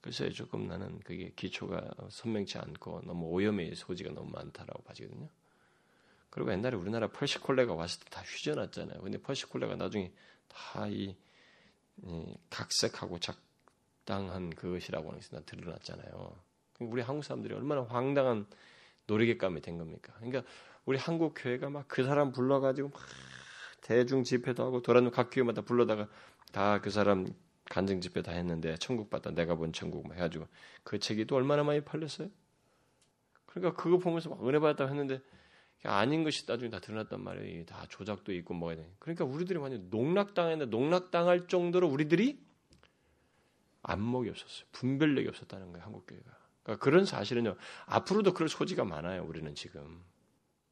Speaker 1: 글쎄 조금 나는 그게 기초가 선명치 않고 너무 오염의 소지가 너무 많다라고 봐지거든요. 그리고 옛날에 우리나라 펄시콜레가 왔을 때 다 휘저났잖아요. 근데 펄시콜레가 나중에 다이 각색하고 작당한 그것이라고 하는 것이 드러났잖아요. 우리 한국 사람들이 얼마나 황당한 놀이객감이 된 겁니까? 그러니까 우리 한국 교회가 막 그 사람 불러가지고 막 대중 집회도 하고 돌아는 각 교회마다 불러다가 다 그 사람 간증 집회 다 했는데 천국 받다 내가 본 천국 막 해가지고 그 책이 또 얼마나 많이 팔렸어요? 그러니까 그거 보면서 막 은혜 받았다고 했는데 아닌 것이 나중에 다 드러났단 말이에요. 다 조작도 있고 뭐가 돼. 그러니까 우리들이 완전 농락당했는데 농락당할 정도로 우리들이 안목이 없었어요. 분별력이 없었다는 거예요. 한국 교회가. 그러니까 그런 사실은요. 앞으로도 그럴 소지가 많아요. 우리는 지금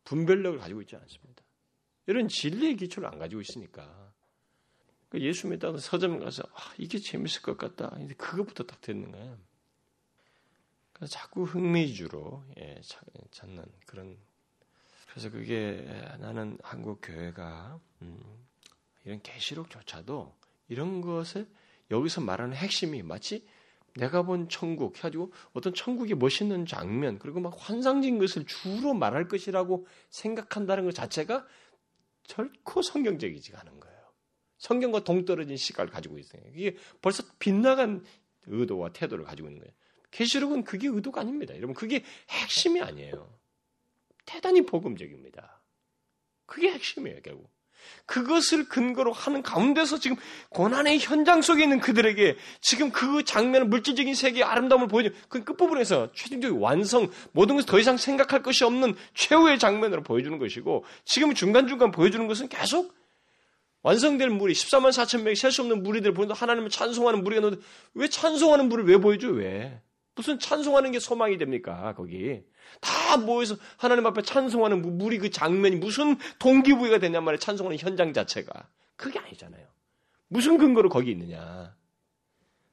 Speaker 1: 분별력을 가지고 있지 않습니다. 이런 진리의 기초를 안 가지고 있으니까 그 예수 믿다가 서점 가서 아, 이게 재밌을 것 같다. 근데 그것부터 딱 듣는 거예요. 그래서 자꾸 흥미주로 예, 찾는 그런 그래서 그게 나는 한국 교회가 음, 이런 계시록조차도 이런 것에 여기서 말하는 핵심이 마치 내가 본 천국 해가지고 어떤 천국의 멋있는 장면 그리고 막 환상적인 것을 주로 말할 것이라고 생각한다는 것 자체가 결코 성경적이지 않은 거예요. 성경과 동떨어진 시각을 가지고 있어요. 이게 벌써 빗나간 의도와 태도를 가지고 있는 거예요. 계시록은 그게 의도가 아닙니다. 여러분 그게 핵심이 아니에요. 대단히 복음적입니다. 그게 핵심이에요, 결국. 그것을 근거로 하는 가운데서 지금 고난의 현장 속에 있는 그들에게 지금 그 장면, 물질적인 세계의 아름다움을 보여주는 그 끝부분에서 최종적인 완성, 모든 것을 더 이상 생각할 것이 없는 최후의 장면으로 보여주는 것이고 지금 중간중간 보여주는 것은 계속 완성될 무리, 14만 4천 명이 셀 수 없는 무리들 보는데 하나님을 찬송하는 무리가 있는데 왜 찬송하는 무리를 왜 보여줘? 왜? 무슨 찬송하는 게 소망이 됩니까? 거기. 다 모여서 하나님 앞에 찬송하는 무리 그 장면이 무슨 동기부여가 되냔 말이에요. 찬송하는 현장 자체가. 그게 아니잖아요. 무슨 근거로 거기 있느냐.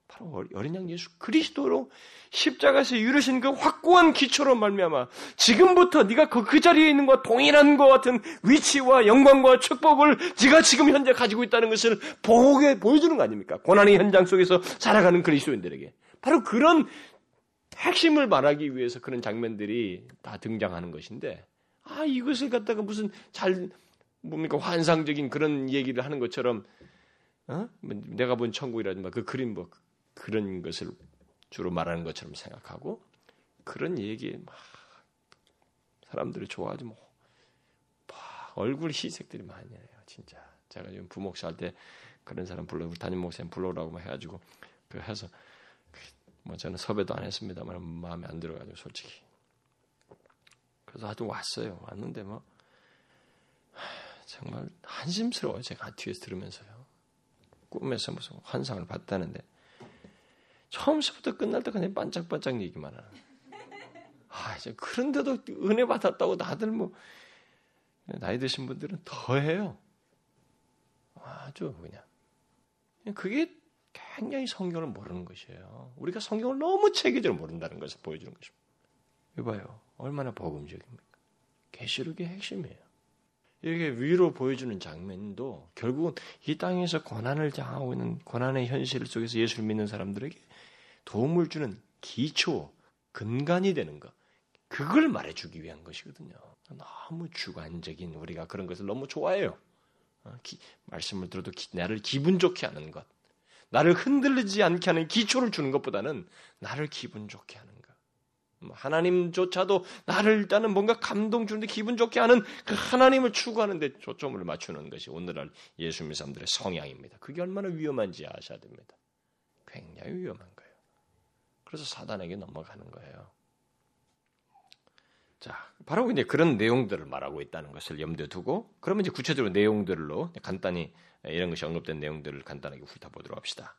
Speaker 1: 바로 어린 양 예수 그리스도로 십자가에서 이루신 그 확고한 기초로 말미암아 지금부터 네가 그, 그 자리에 있는 것과 동일한 것 같은 위치와 영광과 축복을 네가 지금 현재 가지고 있다는 것을 보게 보여주는 거 아닙니까? 고난의 현장 속에서 살아가는 그리스도인들에게 바로 그런 핵심을 말하기 위해서 그런 장면들이 다 등장하는 것인데, 아, 이것을 갖다가 무슨 잘, 뭡니까, 환상적인 그런 얘기를 하는 것처럼, 어? 뭐 내가 본 천국이라든가 그 그림 뭐, 그런 것을 주로 말하는 것처럼 생각하고, 그런 얘기 막, 사람들이 좋아하지 뭐, 막 얼굴 희색들이 많이 해요, 진짜. 제가 지금 부목사 할 때 그런 사람 불러, 담임 목사님 불러오라고 해가지고, 그 해서, 뭐 저는 섭외도 안 했습니다만 마음에 안 들어가지고 솔직히. 그래서 아주 왔어요. 왔는데 뭐 정말 한심스러워요. 제가 뒤에서 들으면서요. 꿈에서 무슨 환상을 봤다는데 처음부터 끝날 때까지 반짝반짝 얘기만 하는. 아, 그런데도 은혜 받았다고 다들 뭐 나이 드신 분들은 더해요. 아주 그냥 그게 굉장히 성경을 모르는 것이에요. 우리가 성경을 너무 체계적으로 모른다는 것을 보여주는 것입니다. 이봐요. 얼마나 복음적입니까? 계시록의 핵심이에요. 이렇게 위로 보여주는 장면도 결국은 이 땅에서 고난을 당하고 있는 고난의 현실 속에서 예수를 믿는 사람들에게 도움을 주는 기초, 근간이 되는 것. 그걸 말해주기 위한 것이거든요. 너무 주관적인 우리가 그런 것을 너무 좋아해요. 어, 기, 말씀을 들어도 기, 나를 기분 좋게 하는 것. 나를 흔들리지 않게 하는 기초를 주는 것보다는 나를 기분 좋게 하는 것. 뭐 하나님조차도 나를 일단은 뭔가 감동 주는데 기분 좋게 하는 그 하나님을 추구하는 데 초점을 맞추는 것이 오늘날 예수 믿는 사람들의 성향입니다. 그게 얼마나 위험한지 아셔야 됩니다. 굉장히 위험한 거예요. 그래서 사단에게 넘어가는 거예요. 자, 바로 이제 그런 내용들을 말하고 있다는 것을 염두에 두고, 그러면 이제 구체적으로 내용들로 간단히 이런 것이 언급된 내용들을 간단하게 훑어보도록 합시다.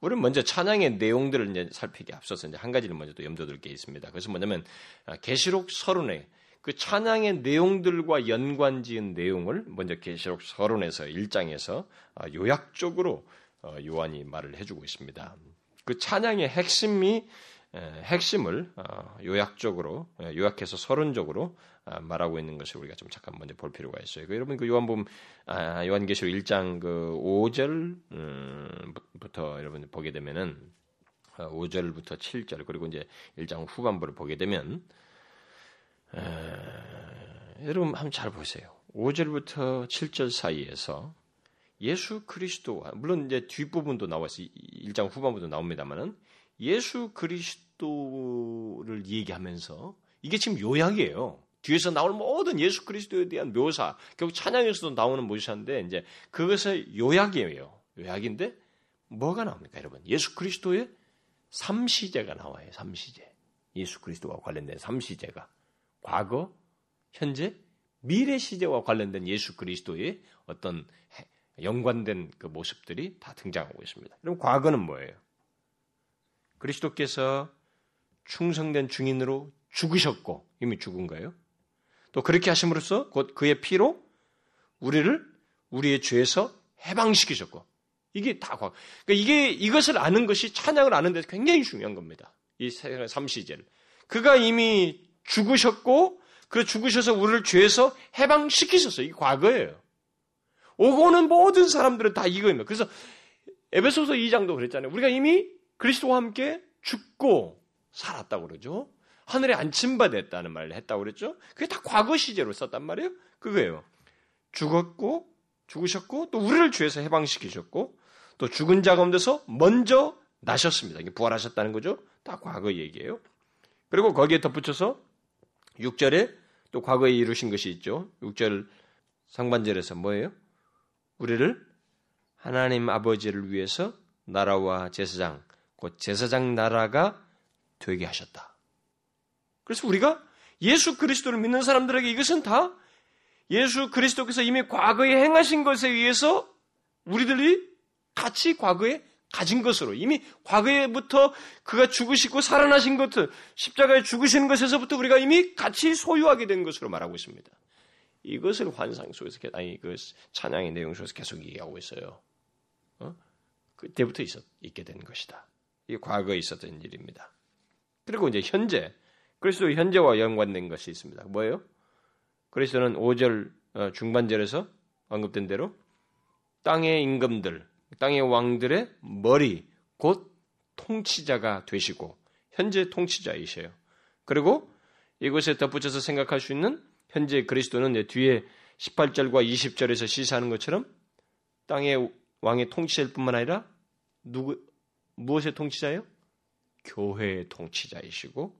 Speaker 1: 우리는 먼저 찬양의 내용들을 이제 살피기 앞서서 이제 한 가지를 먼저 또 염두에 둘게 있습니다. 그것은 뭐냐면 아, 계시록 서론에 그 찬양의 내용들과 연관지은 내용을 먼저 계시록 서론에서 1장에서 아, 요약적으로 어, 요한이 말을 해주고 있습니다. 그 찬양의 핵심이 핵심을 어, 요약적으로 요약해서 서론적으로 아, 말하고 있는 것을 우리가 좀 잠깐 먼저 볼 필요가 있어요. 그 여러분 그 요한복음 아, 요한계시록 1장 그 5절부터 음, 여러분 보게 되면은 5절부터 어, 7절 그리고 이제 1장 후반부를 보게 되면 에, 여러분 한번 잘 보세요. 5절부터 7절 사이에서 예수 그리스도와 물론 이제 뒷부분도 나와서 1장 후반부도 나옵니다만은 예수 그리스도를 얘기하면서 이게 지금 요약이에요. 뒤에서 나오는 모든 예수 그리스도에 대한 묘사, 결국 찬양에서도 나오는 묘사인데 이제 그것의 요약이에요. 요약인데 뭐가 나옵니까, 여러분? 예수 그리스도의 삼시제가 나와요. 삼시제. 예수 그리스도와 관련된 삼시제가 과거, 현재, 미래 시제와 관련된 예수 그리스도의 어떤 연관된 그 모습들이 다 등장하고 있습니다. 그럼 과거는 뭐예요? 그리스도께서 충성된 증인으로 죽으셨고 이미 죽은 거예요. 또 그렇게 하심으로써 곧 그의 피로 우리를 우리의 죄에서 해방시키셨고 이게 다 과거. 그러니까 이게 이것을 아는 것이 찬양을 아는 데 굉장히 중요한 겁니다. 이 삼시제를 그가 이미 죽으셨고 그 죽으셔서 우리를 죄에서 해방시키셨어요. 이게 과거예요. 오고 오는 모든 사람들은 다 이거입니다. 그래서 에베소서 2장도 그랬잖아요. 우리가 이미 그리스도와 함께 죽고 살았다고 그러죠. 하늘에 안침받았다는 말을 했다고 그랬죠. 그게 다 과거 시제로 썼단 말이에요. 그거예요. 죽었고 죽으셨고 또 우리를 죄에서 해방시키셨고 또 죽은 자 가운데서 먼저 나셨습니다. 이게 부활하셨다는 거죠. 다 과거 얘기예요. 그리고 거기에 덧붙여서 6절에 또 과거에 이루신 것이 있죠. 6절 상반절에서 뭐예요? 우리를 하나님 아버지를 위해서 나라와 제사장, 곧 제사장 나라가 되게 하셨다. 그래서 우리가 예수 그리스도를 믿는 사람들에게 이것은 다 예수 그리스도께서 이미 과거에 행하신 것에 의해서 우리들이 같이 과거에 가진 것으로 이미 과거에부터 그가 죽으시고 살아나신 것들 십자가에 죽으시는 것에서부터 우리가 이미 같이 소유하게 된 것으로 말하고 있습니다. 이것을 환상 속에서 아니 그 찬양의 내용 속에서 계속 얘기하고 있어요. 어? 그때부터 있었 있게 된 것이다. 이게 과거에 있었던 일입니다. 그리고 이제 현재 그리스도 현재와 연관된 것이 있습니다. 뭐예요? 그리스도는 5절 어, 중반절에서 언급된 대로 땅의 임금들, 땅의 왕들의 머리, 곧 통치자가 되시고 현재 통치자이셔요. 그리고 이것에 덧붙여서 생각할 수 있는 현재 그리스도는 뒤에 18절과 20절에서 시사하는 것처럼 땅의 왕의 통치자일 뿐만 아니라 누구 무엇의 통치자예요? 교회의 통치자이시고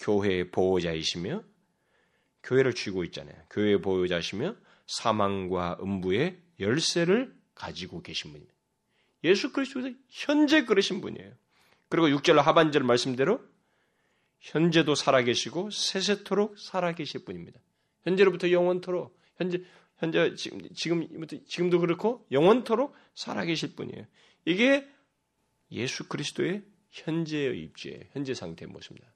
Speaker 1: 교회의 보호자이시며 교회를 쥐고 있잖아요. 교회의 보호자시며 사망과 음부의 열쇠를 가지고 계신 분입니다. 예수 그리스도에서 현재 그러신 분이에요. 그리고 6절 하반절 말씀대로 현재도 살아계시고 세세토록 살아계실 분입니다. 현재로부터 영원토록 현재 현재 지금 지금부터 지금도 그렇고 영원토록 살아계실 분이에요. 이게 예수 그리스도의 현재의 입지예요. 현재 상태의 모습입니다.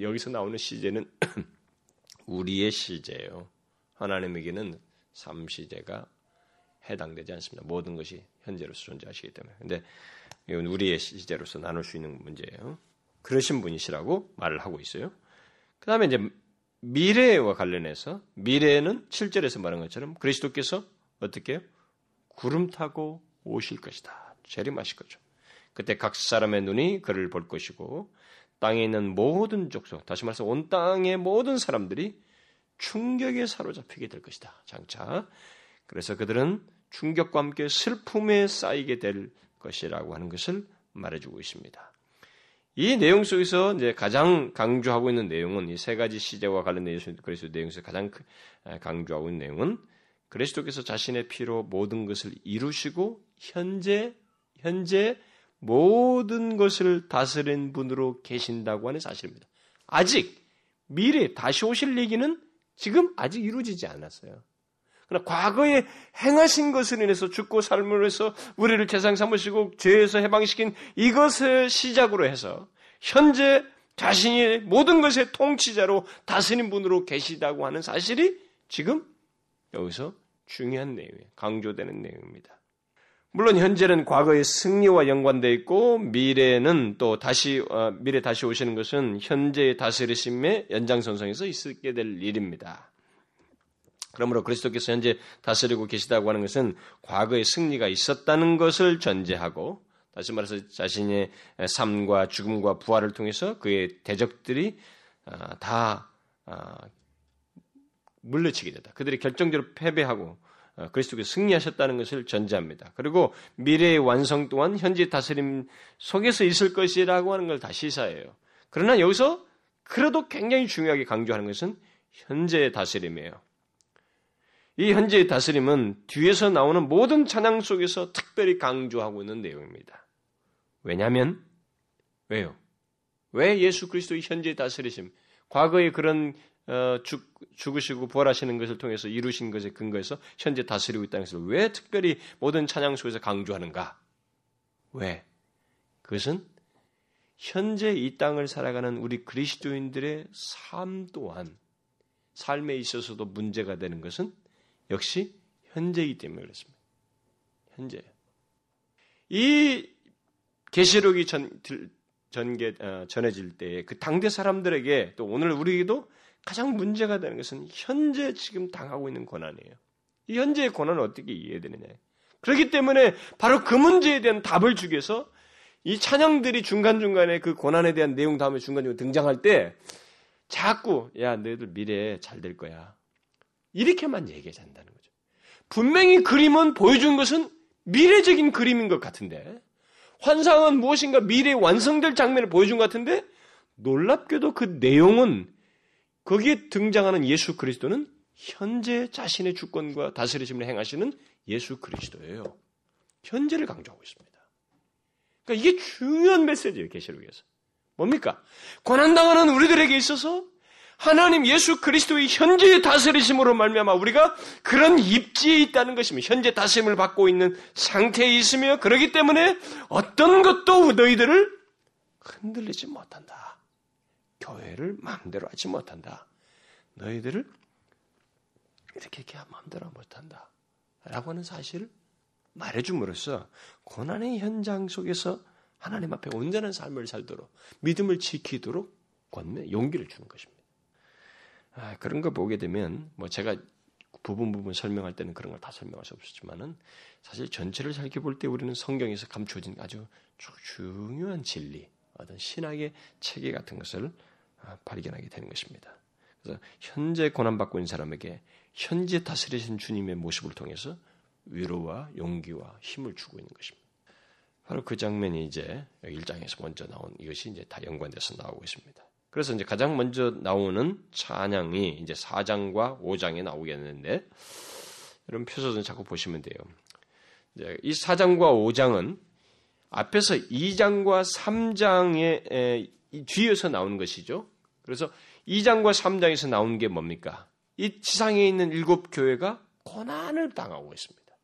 Speaker 1: 여기서 나오는 시제는 우리의 시제예요. 하나님에게는 삼시제가 해당되지 않습니다. 모든 것이 현재로서 존재하시기 때문에. 근데 이건 우리의 시제로서 나눌 수 있는 문제예요. 그러신 분이시라고 말을 하고 있어요. 그 다음에 이제 미래와 관련해서 미래에는 7절에서 말한 것처럼 그리스도께서 어떻게 해요? 구름 타고 오실 것이다. 재림하실 거죠. 그때 각 사람의 눈이 그를 볼 것이고 땅에 있는 모든 족속, 다시 말해서 온 땅의 모든 사람들이 충격에 사로잡히게 될 것이다. 장차. 그래서 그들은 충격과 함께 슬픔에 쌓이게 될 것이라고 하는 것을 말해주고 있습니다. 이 내용 속에서 이제 가장 강조하고 있는 내용은 이 세 가지 시제와 관련된 예수 그리스도 내용에서 가장 강조하고 있는 내용은 그리스도께서 자신의 피로 모든 것을 이루시고 현재 현재 모든 것을 다스린 분으로 계신다고 하는 사실입니다. 아직 미래 다시 오실 얘기는 지금 아직 이루어지지 않았어요. 그러나 과거에 행하신 것을 인해서 죽고 삶을 해서 우리를 재상 삼으시고 죄에서 해방시킨 이것을 시작으로 해서 현재 자신이 모든 것의 통치자로 다스린 분으로 계시다고 하는 사실이 지금 여기서 중요한 내용이에요. 강조되는 내용입니다. 물론 현재는 과거의 승리와 연관되어 있고 미래는 또 다시 어, 미래 다시 오시는 것은 현재의 다스리심의 연장선상에서 있게 될 일입니다. 그러므로 그리스도께서 현재 다스리고 계시다고 하는 것은 과거의 승리가 있었다는 것을 전제하고 다시 말해서 자신의 삶과 죽음과 부활을 통해서 그의 대적들이 아, 다 아, 물러치게 되다. 그들이 결정적으로 패배하고 어, 그리스도께서 승리하셨다는 것을 전제합니다. 그리고 미래의 완성 또한 현재 다스림 속에서 있을 것이라고 하는 걸 다 시사해요. 그러나 여기서 그래도 굉장히 중요하게 강조하는 것은 현재의 다스림이에요. 이 현재의 다스림은 뒤에서 나오는 모든 찬양 속에서 특별히 강조하고 있는 내용입니다. 왜냐하면 왜요? 왜 예수 그리스도의 현재의 다스리심, 과거의 그런 어, 죽, 죽으시고 부활하시는 것을 통해서 이루신 것에 근거해서 현재 다스리고 있다는 것을 왜 특별히 모든 찬양 속에서 강조하는가? 왜? 그것은 현재 이 땅을 살아가는 우리 그리스도인들의 삶 또한 삶에 있어서도 문제가 되는 것은 역시 현재이기 때문에 그렇습니다. 현재. 이 계시록이 전, 전개, 어, 전해질 때그 당대 사람들에게 또 오늘 우리에게도 가장 문제가 되는 것은 현재 지금 당하고 있는 고난이에요. 이 현재의 고난을 어떻게 이해되느냐. 그렇기 때문에 바로 그 문제에 대한 답을 주기 위해서 이 찬양들이 중간중간에 그 고난에 대한 내용 다음에 중간중간에 등장할 때 자꾸 야 너희들 미래에 잘 될 거야. 이렇게만 얘기해야 한다는 거죠. 분명히 그림은 보여준 것은 미래적인 그림인 것 같은데 환상은 무엇인가 미래에 완성될 장면을 보여준 것 같은데 놀랍게도 그 내용은 거기에 등장하는 예수 그리스도는 현재 자신의 주권과 다스리심을 행하시는 예수 그리스도예요. 현재를 강조하고 있습니다. 그러니까 이게 중요한 메시지예요, 계시록에서. 뭡니까? 고난당하는 우리들에게 있어서 하나님 예수 그리스도의 현재의 다스리심으로 말미암아 우리가 그런 입지에 있다는 것입니다. 현재 다스림을 받고 있는 상태에 있으며 그러기 때문에 어떤 것도 너희들을 흔들리지 못한다. 교회를 마음대로 하지 못한다. 너희들을 이렇게 이렇게 마음대로 못한다. 라고 하는 사실을 말해줌으로써 고난의 현장 속에서 하나님 앞에 온전한 삶을 살도록 믿음을 지키도록 권매 용기를 주는 것입니다. 아, 그런 거 보게 되면 뭐 제가 부분 부분 설명할 때는 그런 걸 다 설명할 수 없었지만은 사실 전체를 살펴볼 때 우리는 성경에서 감추어진 아주 중요한 진리, 어떤 신학의 체계 같은 것을 아, 발견하게 되는 것입니다. 그래서 현재 고난받고 있는 사람에게 현재 다스리신 주님의 모습을 통해서 위로와 용기와 힘을 주고 있는 것입니다. 바로 그 장면이 이제 1장에서 먼저 나온 이것이 이제 다 연관돼서 나오고 있습니다. 그래서 이제 가장 먼저 나오는 찬양이 이제 4장과 5장에 나오겠는데 여러분 표서는 자꾸 보시면 돼요. 이 4장과 5장은 앞에서 2장과 3장의 뒤에서 나오는 것이죠. 그래서 2장과 3장에서 나온 게 뭡니까? 이 지상에 있는 일곱 교회가 고난을 당하고 있습니다.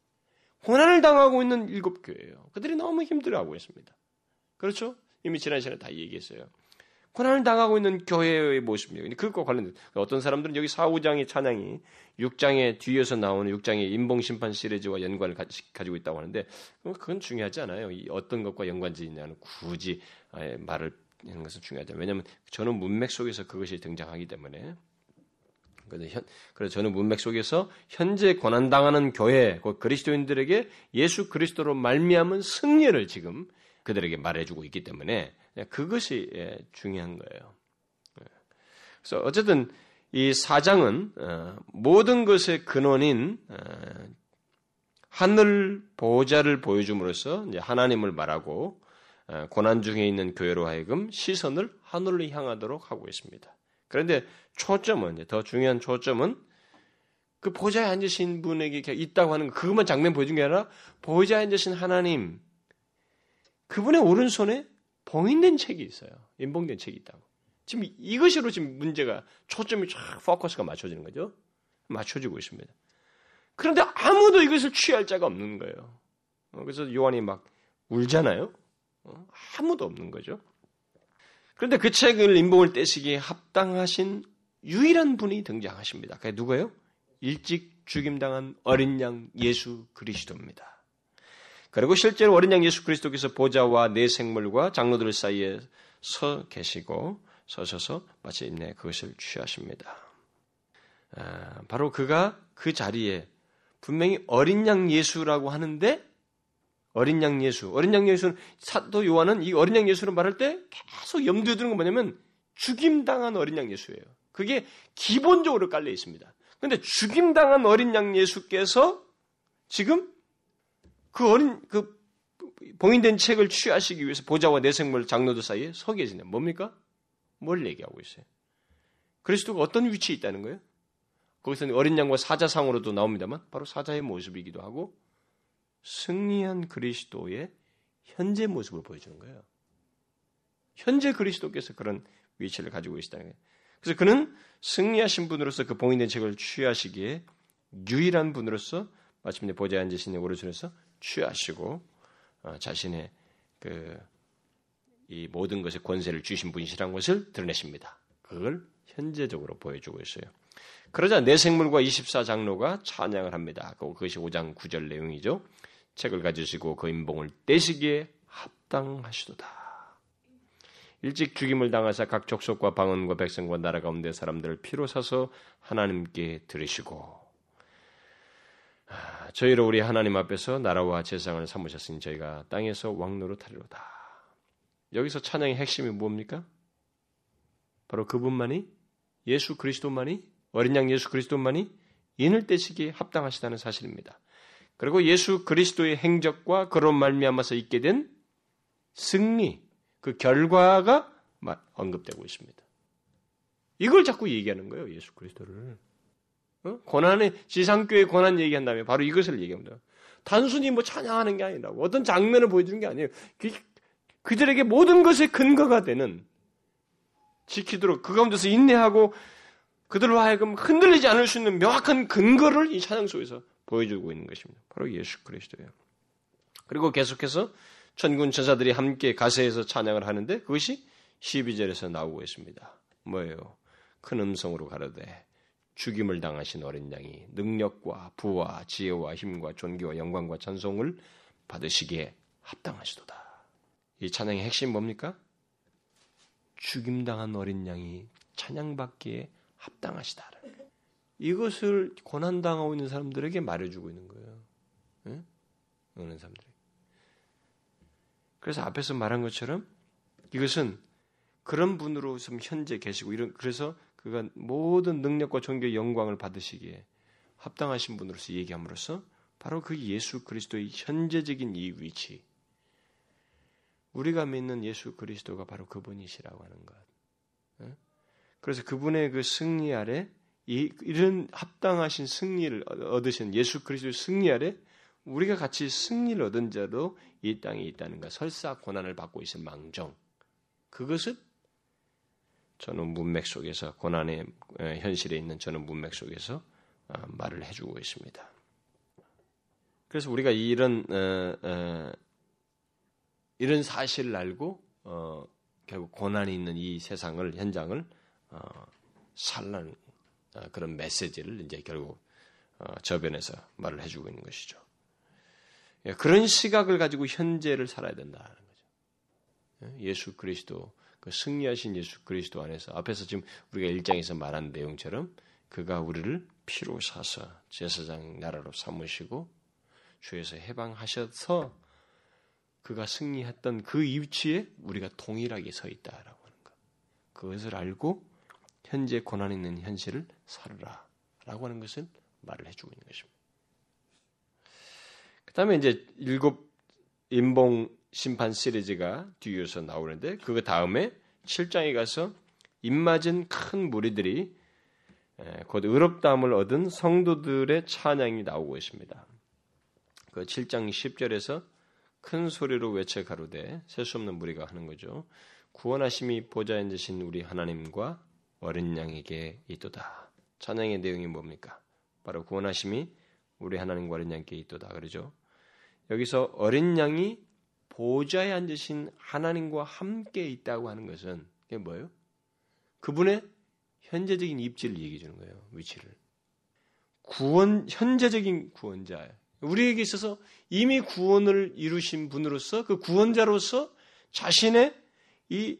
Speaker 1: 고난을 당하고 있는 일곱 교회예요. 그들이 너무 힘들어하고 있습니다. 그렇죠? 이미 지난 시간에 다 얘기했어요. 고난을 당하고 있는 교회의 모습이에요. 그것과 관련된 어떤 사람들은 여기 4, 5장의 찬양이 6장의 뒤에서 나오는 6장의 인봉심판 시리즈와 연관을 가지고 있다고 하는데 그건 중요하지 않아요. 어떤 것과 연관지냐는 굳이 말을 하는 것은 중요하죠. 왜냐하면 저는 문맥 속에서 그것이 등장하기 때문에. 그래서 저는 문맥 속에서 현재 고난당하는 교회, 그리스도인들에게 예수 그리스도로 말미암은 승리를 지금 그들에게 말해주고 있기 때문에 그것이 예, 중요한 거예요. 예. 그래서 어쨌든 이 사장은 어, 모든 것의 근원인 어, 하늘 보호자를 보여줌으로써 하나님을 말하고 고난 중에 있는 교회로 하여금 시선을 하늘로 향하도록 하고 있습니다. 그런데 초점은 더 중요한 초점은 그 보좌에 앉으신 분에게 있다고 하는 그것만 장면 보여준 게 아니라 보좌에 앉으신 하나님 그분의 오른손에 봉인된 책이 있어요. 인봉된 책이 있다고. 지금 이것으로 지금 문제가 초점이 쫙 포커스가 맞춰지는 거죠. 맞춰지고 있습니다. 그런데 아무도 이것을 취할 자가 없는 거예요. 어, 그래서 요한이 막 울잖아요. 어? 아무도 없는 거죠. 그런데 그 책을 인봉을 떼시기에 합당하신 유일한 분이 등장하십니다. 그게 누구예요? 일찍 죽임당한 어린 양 예수 그리스도입니다. 그리고 실제로 어린 양 예수 그리스도께서 보좌와 내 생물과 장로들 사이에 서 계시고 서셔서 마침내 그것을 취하십니다. 아, 바로 그가 그 자리에 분명히 어린 양 예수라고 하는데 어린 양 예수, 어린 양 예수는 사도 요한은 이 어린 양 예수를 말할 때 계속 염두에 두는 건 뭐냐면 죽임당한 어린 양 예수예요. 그게 기본적으로 깔려 있습니다. 그런데 죽임당한 어린 양 예수께서 지금 그 어린 그 봉인된 책을 취하시기 위해서 보좌와 내생물 장로들 사이에 서 계시네. 뭡니까? 뭘 얘기하고 있어요? 그리스도가 어떤 위치에 있다는 거예요? 거기서는 어린 양과 사자상으로도 나옵니다만 바로 사자의 모습이기도 하고 승리한 그리스도의 현재 모습을 보여주는 거예요. 현재 그리스도께서 그런 위치를 가지고 계시다는 거예요. 그래서 그는 승리하신 분으로서 그 봉인된 책을 취하시기에 유일한 분으로서 마침내 보좌에 앉으신 오른손에서 취하시고 어, 자신의 그 이 모든 것의 권세를 주신 분이시라는 것을 드러내십니다. 그걸 현재적으로 보여주고 있어요. 그러자 내 생물과 24장로가 찬양을 합니다. 그것이 5장 9절 내용이죠. 책을 가지시고 그 인봉을 떼시기에 합당하시도다. 일찍 죽임을 당하사 각 족속과 방언과 백성과 나라 가운데 사람들을 피로 사서 하나님께 들으시고 아, 저희로 우리 하나님 앞에서 나라와 재상을 삼으셨으니 저희가 땅에서 왕노로 타리로다. 여기서 찬양의 핵심이 뭡니까? 바로 그분만이 예수 그리스도만이 어린 양 예수 그리스도만이 인을 떼시기에 합당하시다는 사실입니다. 그리고 예수 그리스도의 행적과 그런 말미암아서 있게 된 승리, 그 결과가 언급되고 있습니다. 이걸 자꾸 얘기하는 거예요, 예수 그리스도를. 어? 고난의 지상교회 고난 얘기한다면 바로 이것을 얘기합니다. 단순히 뭐 찬양하는 게 아니라고 어떤 장면을 보여주는 게 아니에요. 그, 그들에게 모든 것의 근거가 되는 지키도록 그 가운데서 인내하고 그들로 하여금 흔들리지 않을 수 있는 명확한 근거를 이 찬양 속에서 보여주고 있는 것입니다. 바로 예수 그리스도예요. 그리고 계속해서 천군 천사들이 함께 가세에서 찬양을 하는데 그것이 12절에서 나오고 있습니다. 뭐예요? 큰 음성으로 가로되 죽임을 당하신 어린 양이 능력과 부와 지혜와 힘과 존귀와 영광과 찬송을 받으시기에 합당하시도다. 이 찬양의 핵심 뭡니까? 죽임당한 어린 양이 찬양받기에 합당하시다. 이것을 고난당하고 있는 사람들에게 말해주고 있는 거예요. 응? 어느 사람들이. 그래서 앞에서 말한 것처럼 이것은 그런 분으로 좀 현재 계시고 이런 그래서 그가 모든 능력과 존귀 영광을 받으시기에 합당하신 분으로서 얘기함으로써 바로 그 예수 그리스도의 현재적인 이 위치. 우리가 믿는 예수 그리스도가 바로 그분이시라고 하는 것. 그래서 그분의 그 승리 아래 이, 이런 합당하신 승리를 얻으신 예수 그리스도의 승리 아래 우리가 같이 승리를 얻은 자도 이 땅에 있다는 것, 설사 고난을 받고 있을 망정, 그것을 저는 문맥 속에서 고난의 현실에 있는 저는 문맥 속에서 아, 말을 해주고 있습니다. 그래서 우리가 이런 이런 사실을 알고 어, 결국 고난이 있는 이 세상을 현장을 어, 살라는 어, 그런 메시지를 이제 결국 어, 저변에서 말을 해주고 있는 것이죠. 예, 그런 시각을 가지고 현재를 살아야 된다는 거죠. 예, 예수 그리스도 그 승리하신 예수 그리스도 안에서 앞에서 지금 우리가 일장에서 말한 내용처럼 그가 우리를 피로 사서 제사장 나라로 삼으시고 주에서 해방하셔서 그가 승리했던 그 위치에 우리가 동일하게 서 있다라고 하는 것. 그것을 알고 현재 고난 있는 현실을 살으라 라고 하는 것을 말을 해주고 있는 것입니다. 그 다음에 이제 일곱 인봉 심판 시리즈가 뒤에서 나오는데 그 다음에 7장에 가서 입맞은 큰 무리들이 곧 의롭다함을 얻은 성도들의 찬양이 나오고 있습니다. 그 7장 10절에서 큰 소리로 외쳐 가로되 셀 수 없는 무리가 하는 거죠. 구원하심이 보좌에 앉으신 우리 하나님과 어린 양에게 있도다. 찬양의 내용이 뭡니까? 바로 구원하심이 우리 하나님과 어린 양께 있도다. 그러죠. 여기서 어린 양이 보좌에 앉으신 하나님과 함께 있다고 하는 것은 이게 뭐예요? 그분의 현재적인 입지를 얘기해 주는 거예요. 위치를. 구원 현재적인 구원자예요. 우리에게 있어서 이미 구원을 이루신 분으로서 그 구원자로서 자신의 이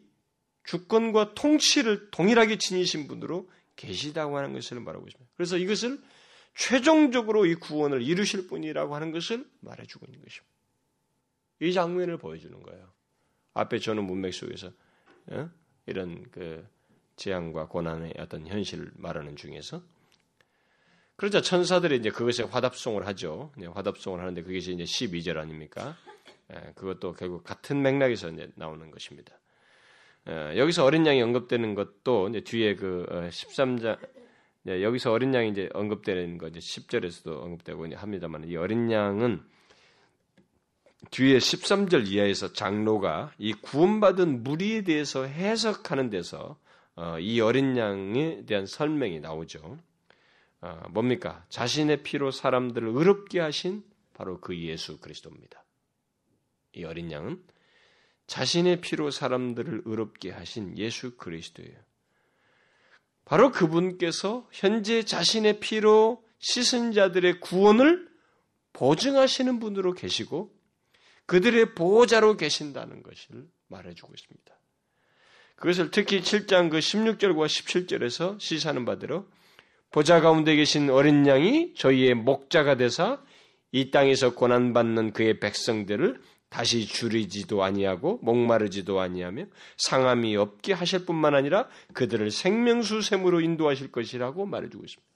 Speaker 1: 주권과 통치를 동일하게 지니신 분으로 계시다고 하는 것을 말하고 있습니다. 그래서 이것을 최종적으로 이 구원을 이루실 분이라고 하는 것을 말해주고 있는 것입니다. 이 장면을 보여주는 거예요. 앞에 저는 문맥 속에서 어? 이런 그 재앙과 고난의 어떤 현실을 말하는 중에서 그러자 천사들이 이제 그것에 화답송을 하죠. 화답송을 하는데 그것이 이제 12절 아닙니까? 예, 그것도 결국 같은 맥락에서 이제 나오는 것입니다. 예, 여기서 어린 양이 언급되는 것도 이제 뒤에 그 13장 어, 여기서 어린 양이 이제 언급되는 거 이제 10절에서도 언급되고 합니다만 이 어린 양은 뒤에 13절 이하에서 장로가 이 구원받은 무리에 대해서 해석하는 데서 어, 이 어린 양에 대한 설명이 나오죠. 어, 뭡니까? 자신의 피로 사람들을 의롭게 하신 바로 그 예수 그리스도입니다. 이 어린 양은 자신의 피로 사람들을 의롭게 하신 예수 그리스도예요. 바로 그분께서 현재 자신의 피로 씻은 자들의 구원을 보증하시는 분으로 계시고 그들의 보호자로 계신다는 것을 말해주고 있습니다. 그것을 특히 7장 그 16절과 17절에서 시사하는 바대로 보좌 가운데 계신 어린 양이 저희의 목자가 되사 이 땅에서 고난받는 그의 백성들을 다시 줄이지도 아니하고 목마르지도 아니하며 상함이 없게 하실 뿐만 아니라 그들을 생명수 샘으로 인도하실 것이라고 말해주고 있습니다.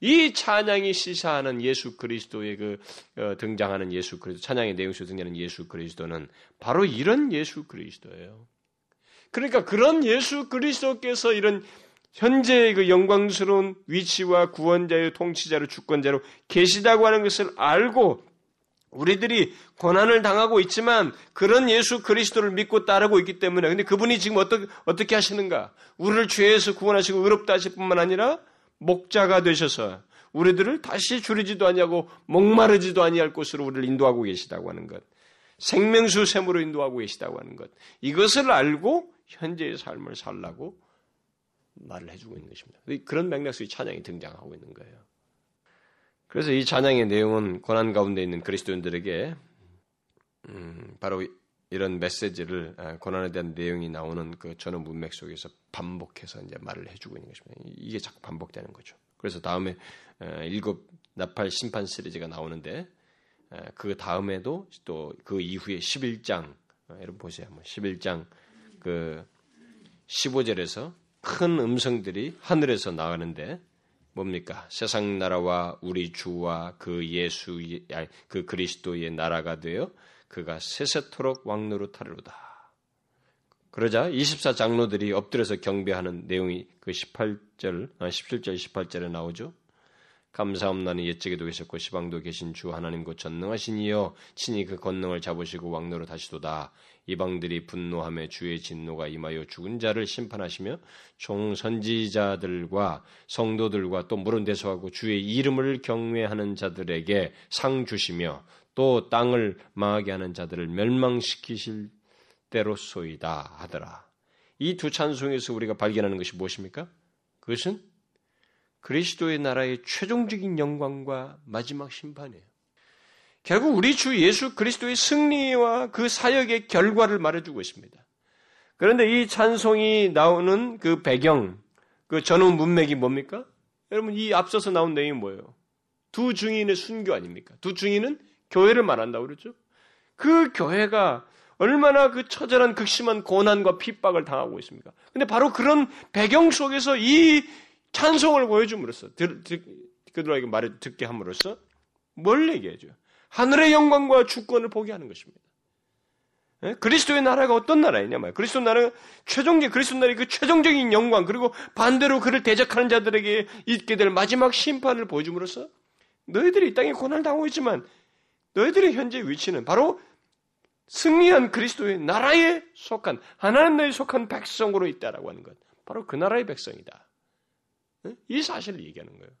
Speaker 1: 이 찬양이 시사하는 예수 그리스도의 그 어, 등장하는 예수 그리스도 찬양의 내용 속에 등장하는 예수 그리스도는 바로 이런 예수 그리스도예요. 그러니까 그런 예수 그리스도께서 이런 현재의 그 영광스러운 위치와 구원자의 통치자로 주권자로 계시다고 하는 것을 알고 우리들이 고난을 당하고 있지만 그런 예수 그리스도를 믿고 따르고 있기 때문에 근데 그분이 지금 어떻게 어떻게 하시는가? 우리를 죄에서 구원하시고 의롭다 하실 뿐만 아니라 목자가 되셔서 우리들을 다시 줄이지도 아니하고 목마르지도 아니할 곳으로 우리를 인도하고 계시다고 하는 것. 생명수 샘으로 인도하고 계시다고 하는 것. 이것을 알고 현재의 삶을 살라고 말을 해주고 있는 것입니다. 그런 맥락 속에 찬양이 등장하고 있는 거예요. 그래서 이 찬양의 내용은 고난 가운데 있는 그리스도인들에게 음, 바로 이런 메시지를 아, 고난에 대한 내용이 나오는 그 전후 문맥 속에서 반복해서 이제 말을 해주고 있는 것입니다. 이게 자꾸 반복되는 거죠. 그래서 다음에 일곱 나팔 심판 시리즈가 나오는데 그 다음에도 또 그 이후에 11장 여러분 보세요. 11장 그 15절에서 큰 음성들이 하늘에서 나가는데 뭡니까? 세상 나라와 우리 주와 그 예수 그 그리스도의 나라가 되어 그가 세세토록 왕노로 타르로다. 그러자 24 장로들이 엎드려서 경배하는 내용이 그 18절, 17절, 18절에 나오죠. 감사함나는 옛적에도 계셨고 시방도 계신 주 하나님 곧 전능하신 이여 친히 그 권능을 잡으시고 왕노로 다시도다 이방들이 분노함에 주의 진노가 임하여 죽은 자를 심판하시며 종 선지자들과 성도들과 또 물은 대소하고 주의 이름을 경외하는 자들에게 상 주시며 또 땅을 망하게 하는 자들을 멸망시키실 때로소이다 하더라. 이 두 찬송에서 우리가 발견하는 것이 무엇입니까? 그것은 그리스도의 나라의 최종적인 영광과 마지막 심판이에요. 결국 우리 주 예수 그리스도의 승리와 그 사역의 결과를 말해주고 있습니다. 그런데 이 찬송이 나오는 그 배경, 그 전후 문맥이 뭡니까? 여러분 이 앞서서 나온 내용이 뭐예요? 두 증인의 순교 아닙니까? 두 증인은 교회를 말한다고 그러죠. 그 교회가 얼마나 그 처절한 극심한 고난과 핍박을 당하고 있습니까? 근데 바로 그런 배경 속에서 이 찬송을 보여줌으로써 그들에게 말을 듣게 함으로써 뭘 얘기해줘요? 하늘의 영광과 주권을 보게 하는 것입니다. 예? 그리스도의 나라가 어떤 나라이냐 말이에요. 그리스도 나라가 최종적 그리스도 나라의 그 최종적인 영광 그리고 반대로 그를 대적하는 자들에게 있게 될 마지막 심판을 보여줌으로써 너희들이 이 땅에 고난을 당하고 있지만 너희들의 현재 위치는 바로 승리한 그리스도의 나라에 속한 하나님 나라에 속한 백성으로 있다라고 하는 것. 바로 그 나라의 백성이다. 이 사실을 얘기하는 거예요.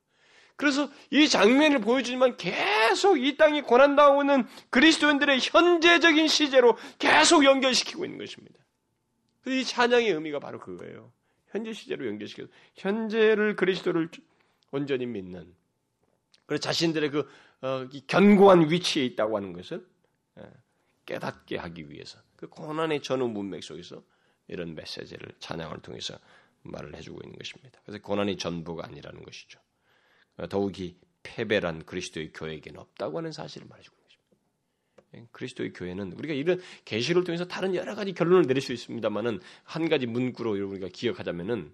Speaker 1: 그래서 이 장면을 보여주지만 계속 이 땅이 고난당하고 있는 그리스도인들의 현재적인 시제로 계속 연결시키고 있는 것입니다. 이 찬양의 의미가 바로 그거예요. 현재 시제로 연결시켜서 현재를 그리스도를 온전히 믿는 그리고 자신들의 그 어, 견고한 위치에 있다고 하는 것을 예, 깨닫게 하기 위해서 그 고난의 전후 문맥 속에서 이런 메시지를 찬양을 통해서 말을 해주고 있는 것입니다. 그래서 고난이 전부가 아니라는 것이죠. 어, 더욱이 패배란 그리스도의 교회에게는 없다고 하는 사실을 말해주고 있는 것입니다. 예, 그리스도의 교회는 우리가 이런 계시를 통해서 다른 여러 가지 결론을 내릴 수 있습니다만은 한 가지 문구로 우리가 기억하자면은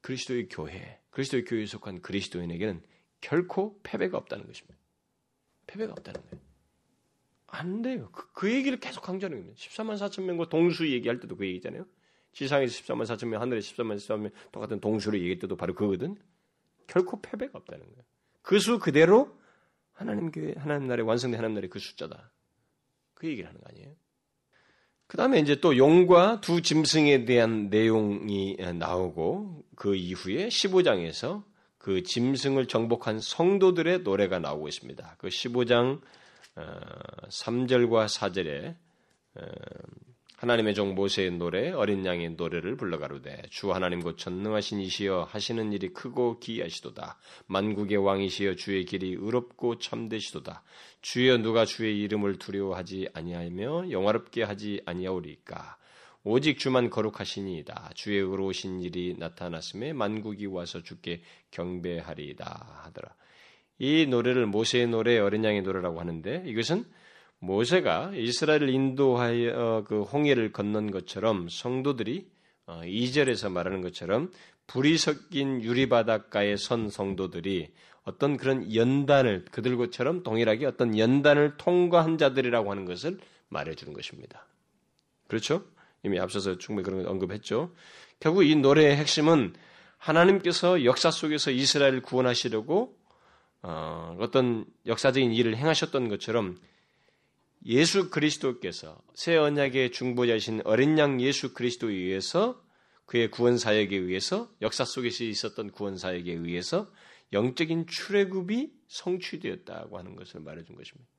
Speaker 1: 그리스도의 교회, 그리스도의 교회에 속한 그리스도인에게는 결코 패배가 없다는 것입니다. 패배가 없다는 거예요. 안 돼요. 그, 그 얘기를 계속 강조하는 겁니다. 14만 4천 명과 동수 얘기할 때도 그 얘기잖아요. 지상에서 14만 4천 명, 하늘에서 14만 4천 명 똑같은 동수를 얘기할 때도 바로 그거거든. 결코 패배가 없다는 거예요. 그 수 그대로 하나님 교회, 하나님 나라의 완성된 하나님 나라의 그 숫자다. 그 얘기를 하는 거 아니에요? 그 다음에 이제 또 용과 두 짐승에 대한 내용이 나오고 그 이후에 15장에서 그 짐승을 정복한 성도들의 노래가 나오고 있습니다. 그 15장 3절과 어, 4절에 어, 하나님의 종 모세의 노래 어린 양의 노래를 불러가로되 주 하나님 곧 전능하신 이시여 하시는 일이 크고 기이하시도다. 만국의 왕이시여 주의 길이 의롭고 참되시도다. 주여 누가 주의 이름을 두려워하지 아니하며 영화롭게 하지 아니하오리까 오직 주만 거룩하시니이다. 주의 의로우신 일이 나타났음에 만국이 와서 주께 경배하리이다 하더라. 이 노래를 모세의 노래, 어린 양의 노래라고 하는데 이것은 모세가 이스라엘을 인도하여 그 홍해를 건넌 것처럼 성도들이 2절에서 어, 말하는 것처럼 불이 섞인 유리바닷가에 선 성도들이 어떤 그런 연단을 그들과처럼 동일하게 어떤 연단을 통과한 자들이라고 하는 것을 말해주는 것입니다. 그렇죠? 이미 앞서서 충분히 그런 걸 언급했죠. 결국 이 노래의 핵심은 하나님께서 역사 속에서 이스라엘을 구원하시려고 어, 어떤 역사적인 일을 행하셨던 것처럼 예수 그리스도께서 새 언약의 중보자이신 어린 양 예수 그리스도에 의해서 그의 구원 사역에 의해서 역사 속에서 있었던 구원 사역에 의해서 영적인 출애굽이 성취되었다고 하는 것을 말해준 것입니다.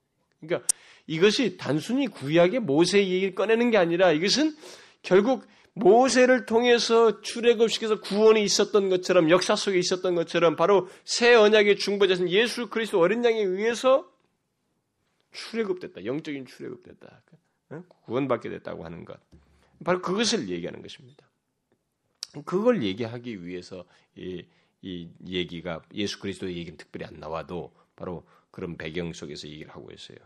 Speaker 1: 그러니까 이것이 단순히 구약의 모세 얘기를 꺼내는 게 아니라 이것은 결국 모세를 통해서 출애굽시켜서 구원이 있었던 것처럼 역사 속에 있었던 것처럼 바로 새 언약의 중보자신 예수 그리스도 어린 양에 의해서 출애굽됐다. 영적인 출애굽됐다. 구원받게 됐다고 하는 것. 바로 그것을 얘기하는 것입니다. 그걸 얘기하기 위해서 이, 이 얘기가 예수 그리스도의 얘기는 특별히 안 나와도 바로 그런 배경 속에서 얘기를 하고 있어요.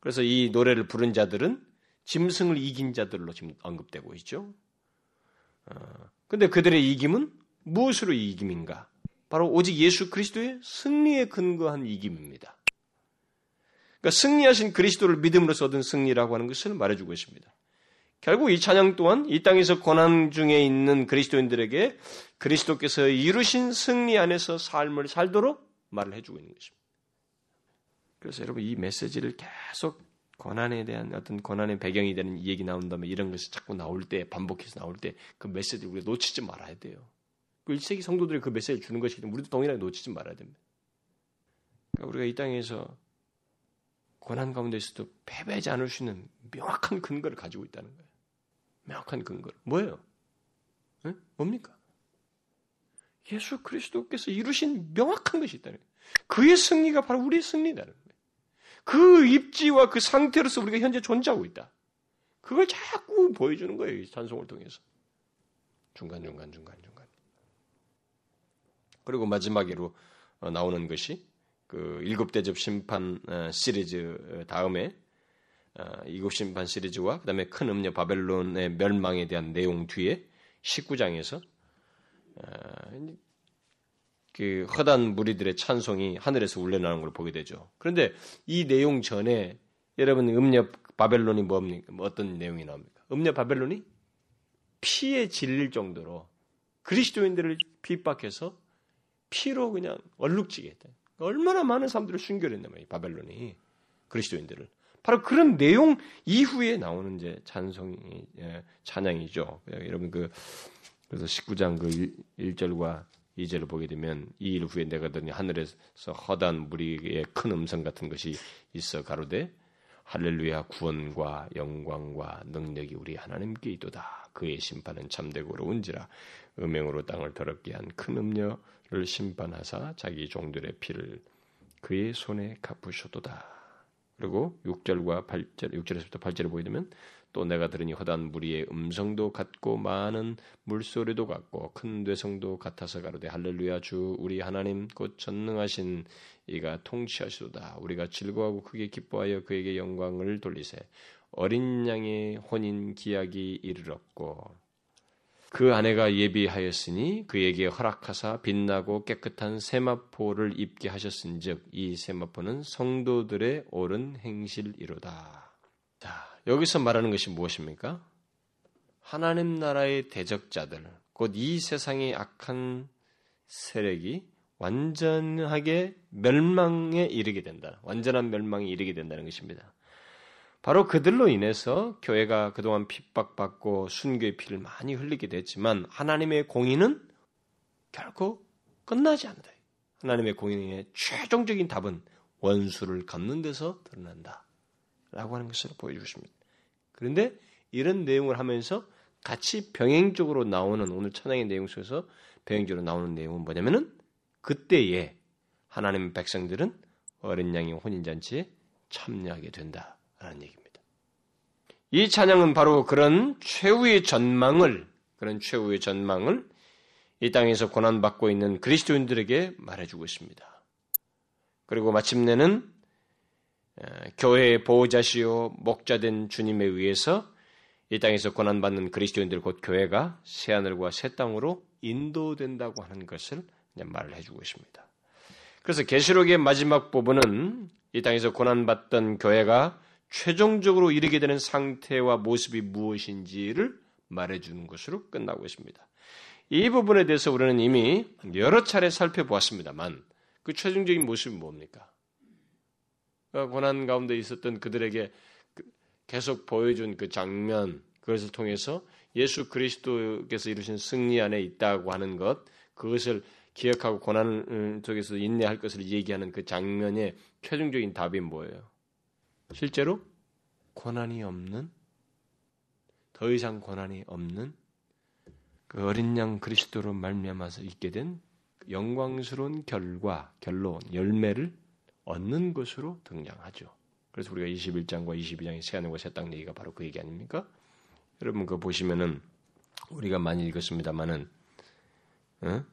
Speaker 1: 그래서 이 노래를 부른 자들은 짐승을 이긴 자들로 지금 언급되고 있죠. 어, 근데 그들의 이김은 무엇으로 이김인가? 바로 오직 예수 그리스도의 승리에 근거한 이김입니다. 그러니까 승리하신 그리스도를 믿음으로써 얻은 승리라고 하는 것을 말해주고 있습니다. 결국 이 찬양 또한 이 땅에서 고난 중에 있는 그리스도인들에게 그리스도께서 이루신 승리 안에서 삶을 살도록 말을 해주고 있는 것입니다. 그래서 여러분 이 메시지를 계속 고난에 대한 어떤 고난의 배경이 되는 얘기 나온다면 이런 것이 자꾸 나올 때 반복해서 나올 때 그 메시지를 우리가 놓치지 말아야 돼요. 그 1세기 성도들이 그 메시지를 주는 것이기 때문에 우리도 동일하게 놓치지 말아야 됩니다. 그러니까 우리가 이 땅에서 고난 가운데서도 패배하지 않을 수 있는 명확한 근거를 가지고 있다는 거예요. 명확한 근거를. 뭐예요? 네? 뭡니까? 예수 그리스도께서 이루신 명확한 것이 있다는 거예요. 그의 승리가 바로 우리의 승리다는 거예요. 그 입지와 그 상태로서 우리가 현재 존재하고 있다. 그걸 자꾸 보여주는 거예요. 이 찬송을 통해서. 중간중간, 중간중간. 그리고 마지막으로 어, 나오는 것이 그 일곱 대접 심판 어, 시리즈 다음에 어, 일곱 심판 시리즈와 그다음에 큰 음녀 바벨론의 멸망에 대한 내용 뒤에 19장에서 그 허단 무리들의 찬송이 하늘에서 울려나는 걸 보게 되죠. 그런데 이 내용 전에 여러분 음녀 바벨론이 뭡니까? 뭐 어떤 내용이 나옵니까? 음녀 바벨론이 피에 질릴 정도로 그리스도인들을 핍박해서 피로 그냥 얼룩지게 했다. 얼마나 많은 사람들을 순결했냐 말이에요. 바벨론이 그리스도인들을. 바로 그런 내용 이후에 나오는 이제 찬송이 예, 찬양이죠. 여러분 그 그래서 19장 그 1절과 2절을 보게 되면 이 일 후에 내가 더니 하늘에서 허다한 무리의 큰 음성 같은 것이 있어 가로되 할렐루야 구원과 영광과 능력이 우리 하나님께 있도다. 그의 심판은 참되고 옳은지라 음행으로 땅을 더럽게 한 큰 음녀를 심판하사 자기 종들의 피를 그의 손에 갚으셨도다. 그리고 6절과 8절, 6절에서부터 8절을 보게 되면 또 내가 들으니 허다한 무리의 음성도 같고 많은 물소리도 같고 큰 되성도 같아서 가로되 할렐루야 주 우리 하나님 곧 전능하신 이가 통치하시도다 우리가 즐거워하고 크게 기뻐하여 그에게 영광을 돌리세 어린 양의 혼인 기약이 이르렀고 그 아내가 예비하였으니 그에게 허락하사 빛나고 깨끗한 세마포를 입게 하셨은즉 이 세마포는 성도들의 옳은 행실이로다. 자, 여기서 말하는 것이 무엇입니까? 하나님 나라의 대적자들, 곧 이 세상의 악한 세력이 완전하게 멸망에 이르게 된다. 완전한 멸망에 이르게 된다는 것입니다. 바로 그들로 인해서 교회가 그동안 핍박받고 순교의 피를 많이 흘리게 됐지만 하나님의 공의는 결코 끝나지 않는다. 하나님의 공의의 최종적인 답은 원수를 갚는 데서 드러난다. 라고 하는 것을 보여주십니다. 그런데 이런 내용을 하면서 같이 병행적으로 나오는 오늘 천황의 내용 속에서 병행적으로 나오는 내용은 뭐냐면은 그때에 하나님 백성들은 어린 양의 혼인잔치에 참여하게 된다. 라는 얘기입니다. 이 찬양은 바로 그런 최후의 전망을, 그런 최후의 전망을 이 땅에서 고난받고 있는 그리스도인들에게 말해주고 있습니다. 그리고 마침내는 교회의 보호자시요 목자된 주님에 의해서 이 땅에서 고난받는 그리스도인들 곧 교회가 새 하늘과 새 땅으로 인도된다고 하는 것을 말을 해주고 있습니다. 그래서 계시록의 마지막 부분은 이 땅에서 고난받던 교회가 최종적으로 이르게 되는 상태와 모습이 무엇인지를 말해주는 것으로 끝나고 있습니다. 이 부분에 대해서 우리는 이미 여러 차례 살펴보았습니다만 그 최종적인 모습이 뭡니까? 그 고난 가운데 있었던 그들에게 그 계속 보여준 그 장면, 그것을 통해서 예수 그리스도께서 이루신 승리 안에 있다고 하는 것, 그것을 기억하고 고난 속에서 인내할 것을 얘기하는 그 장면의 최종적인 답이 뭐예요? 실제로 고난이 없는 더 이상 고난이 없는 그 어린 양 그리스도로 말미암아서 있게 된 영광스러운 결과, 결론, 열매를 얻는 것으로 등장하죠. 그래서 우리가 21장과 22장의 새하늘과 새 땅 얘기가 바로 그 얘기 아닙니까? 여러분 그거 보시면은 우리가 많이 읽었습니다만은 어?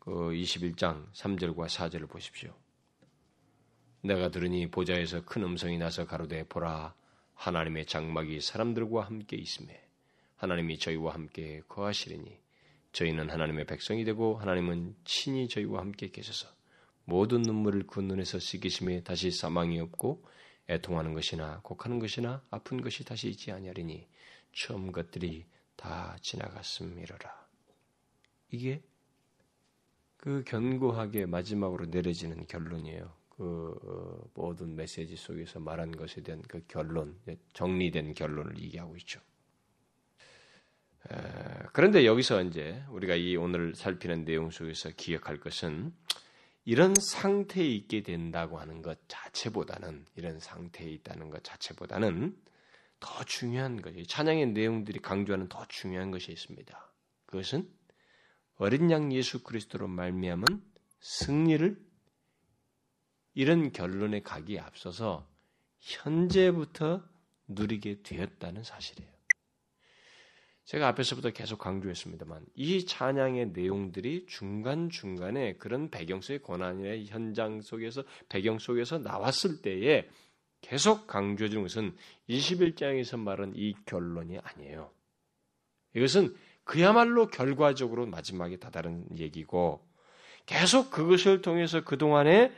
Speaker 1: 그 21장 3절과 4절을 보십시오. 내가 들으니 보좌에서 큰 음성이 나서 가로되 보라 하나님의 장막이 사람들과 함께 있음에 하나님이 저희와 함께 거하시리니 저희는 하나님의 백성이 되고 하나님은 친히 저희와 함께 계셔서 모든 눈물을 그 눈에서 씻기심에 다시 사망이 없고 애통하는 것이나 곡하는 것이나 아픈 것이 다시 있지 아니하리니 처음 것들이 다 지나갔음이로라. 이게 그 견고하게 마지막으로 내려지는 결론이에요. 그 어, 모든 메시지 속에서 말한 것에 대한 그 결론, 정리된 결론을 얘기하고 있죠. 그런데 여기서 이제 우리가 이 오늘 살피는 내용 속에서 기억할 것은 이런 상태에 있게 된다고 하는 것 자체보다는 이런 상태에 있다는 것 자체보다는 더 중요한 것이 찬양의 내용들이 강조하는 더 중요한 것이 있습니다. 그것은 어린 양 예수 그리스도로 말미암은 승리를 이런 결론에 가기에 앞서서 현재부터 누리게 되었다는 사실이에요. 제가 앞에서부터 계속 강조했습니다만 이 찬양의 내용들이 중간중간에 그런 배경 속의 고난의 현장 속에서 배경 속에서 나왔을 때에 계속 강조해 주는 것은 21장에서 말한 이 결론이 아니에요. 이것은 그야말로 결과적으로 마지막에 다다른 얘기고 계속 그것을 통해서 그동안에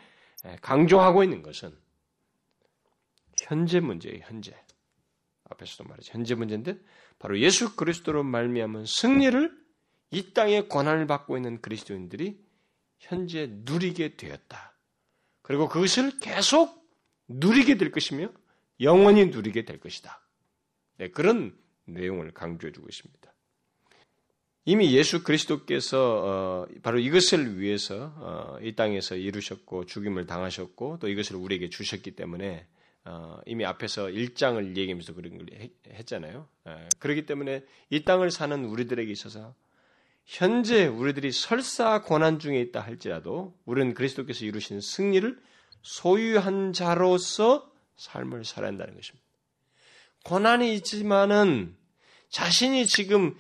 Speaker 1: 예, 강조하고 있는 것은 현재 문제예요. 현재. 앞에서도 말했죠. 현재 문제인데 바로 예수 그리스도로 말미암은 승리를 이 땅에 권한을 받고 있는 그리스도인들이 현재 누리게 되었다. 그리고 그것을 계속 누리게 될 것이며 영원히 누리게 될 것이다. 네, 그런 내용을 강조해 주고 있습니다. 이미 예수 그리스도께서 어, 바로 이것을 위해서 어, 이 땅에서 이루셨고 죽임을 당하셨고 또 이것을 우리에게 주셨기 때문에 어, 이미 앞에서 1장을 얘기하면서 그런 걸 했잖아요. 예, 그렇기 때문에 이 땅을 사는 우리들에게 있어서 현재 우리들이 설사 고난 중에 있다 할지라도 우리는 그리스도께서 이루신 승리를 소유한 자로서 삶을 살아야 한다는 것입니다. 고난이 있지만은 자신이 지금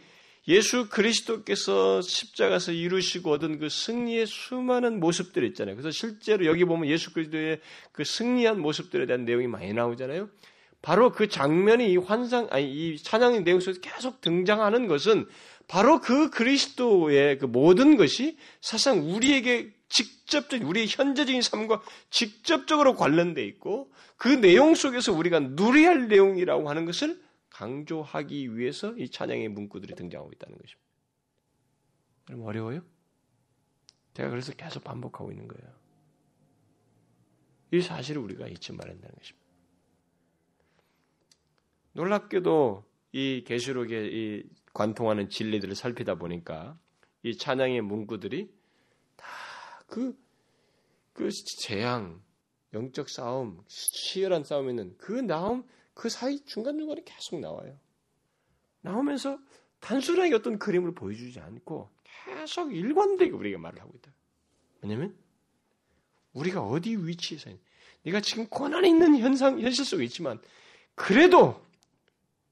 Speaker 1: 예수 그리스도께서 십자가에서 이루시고 얻은 그 승리의 수많은 모습들이 있잖아요. 그래서 실제로 여기 보면 예수 그리스도의 그 승리한 모습들에 대한 내용이 많이 나오잖아요. 바로 그 장면이 이 환상, 아니, 이 찬양의 내용 속에서 계속 등장하는 것은 바로 그 그리스도의 그 모든 것이 사실상 우리에게 직접적, 우리의 현재적인 삶과 직접적으로 관련돼 있고 그 내용 속에서 우리가 누려야 할 내용이라고 하는 것을 강조하기 위해서 이 찬양의 문구들이 등장하고 있다는 것입니다. 그럼 어려워요? 제가 그래서 계속 반복하고 있는 거예요. 이 사실을 우리가 잊지 말아야 한다는 것입니다. 놀랍게도 이 계시록의 이 관통하는 진리들을 살피다 보니까 이 찬양의 문구들이 다그 그 재앙, 영적 싸움, 치열한 싸움에 있는 그 나옴 그 사이 중간중간에 계속 나와요. 나오면서 단순하게 어떤 그림을 보여주지 않고 계속 일관되게 우리가 말을 하고 있다. 왜냐면 우리가 어디 위치에서 네가 지금 고난이 있는 현상 현실 속에 있지만 그래도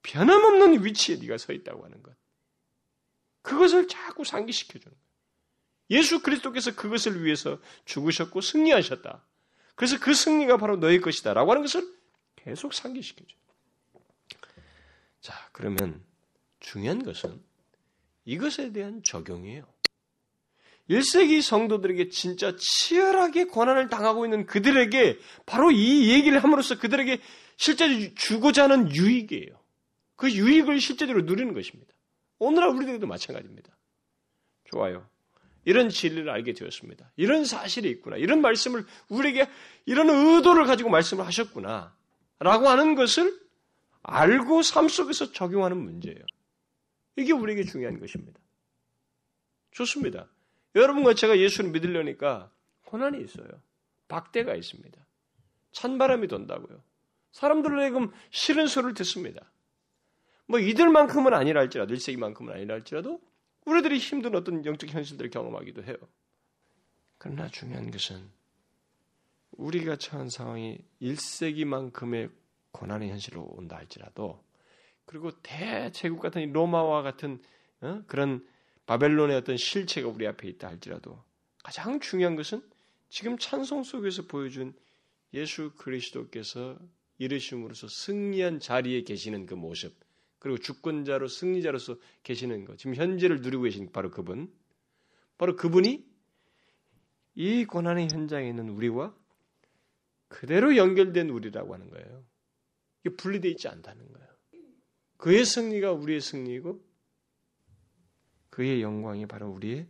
Speaker 1: 변함없는 위치에 네가 서 있다고 하는 것. 그것을 자꾸 상기시켜 주는 거예요. 예수 그리스도께서 그것을 위해서 죽으셨고 승리하셨다. 그래서 그 승리가 바로 너의 것이다라고 하는 것을 계속 상기시켜줘. 자, 그러면 중요한 것은 이것에 대한 적용이에요. 1세기 성도들에게 진짜 치열하게 고난을 당하고 있는 그들에게 바로 이 얘기를 함으로써 그들에게 실제로 주고자 하는 유익이에요. 그 유익을 실제로 누리는 것입니다. 오늘날 우리들도 마찬가지입니다. 좋아요. 이런 진리를 알게 되었습니다. 이런 사실이 있구나. 이런 말씀을 우리에게 이런 의도를 가지고 말씀을 하셨구나. 라고 하는 것을 알고 삶 속에서 적용하는 문제예요. 이게 우리에게 중요한 것입니다. 좋습니다. 여러분과 제가 예수를 믿으려니까 고난이 있어요. 박대가 있습니다. 찬바람이 돈다고요. 사람들로 하여금 싫은 소리를 듣습니다. 뭐 이들만큼은 1세기만큼은 아니라 할지라도 우리들이 힘든 어떤 영적 현실들을 경험하기도 해요. 그러나 중요한 것은 우리가 처한 상황이 1세기만큼의 고난의 현실로 온다 할지라도 그리고 대제국 같은 로마와 같은 어? 그런 바벨론의 어떤 실체가 우리 앞에 있다 할지라도 가장 중요한 것은 지금 찬송 속에서 보여준 예수 그리스도께서 이르심으로써 승리한 자리에 계시는 그 모습 그리고 주권자로 승리자로서 계시는 것 지금 현재를 누리고 계신 바로 그분 바로 그분이 이 고난의 현장에 있는 우리와 그대로 연결된 우리라고 하는 거예요. 이게 분리되어 있지 않다는 거예요. 그의 승리가 우리의 승리이고 그의 영광이 바로 우리의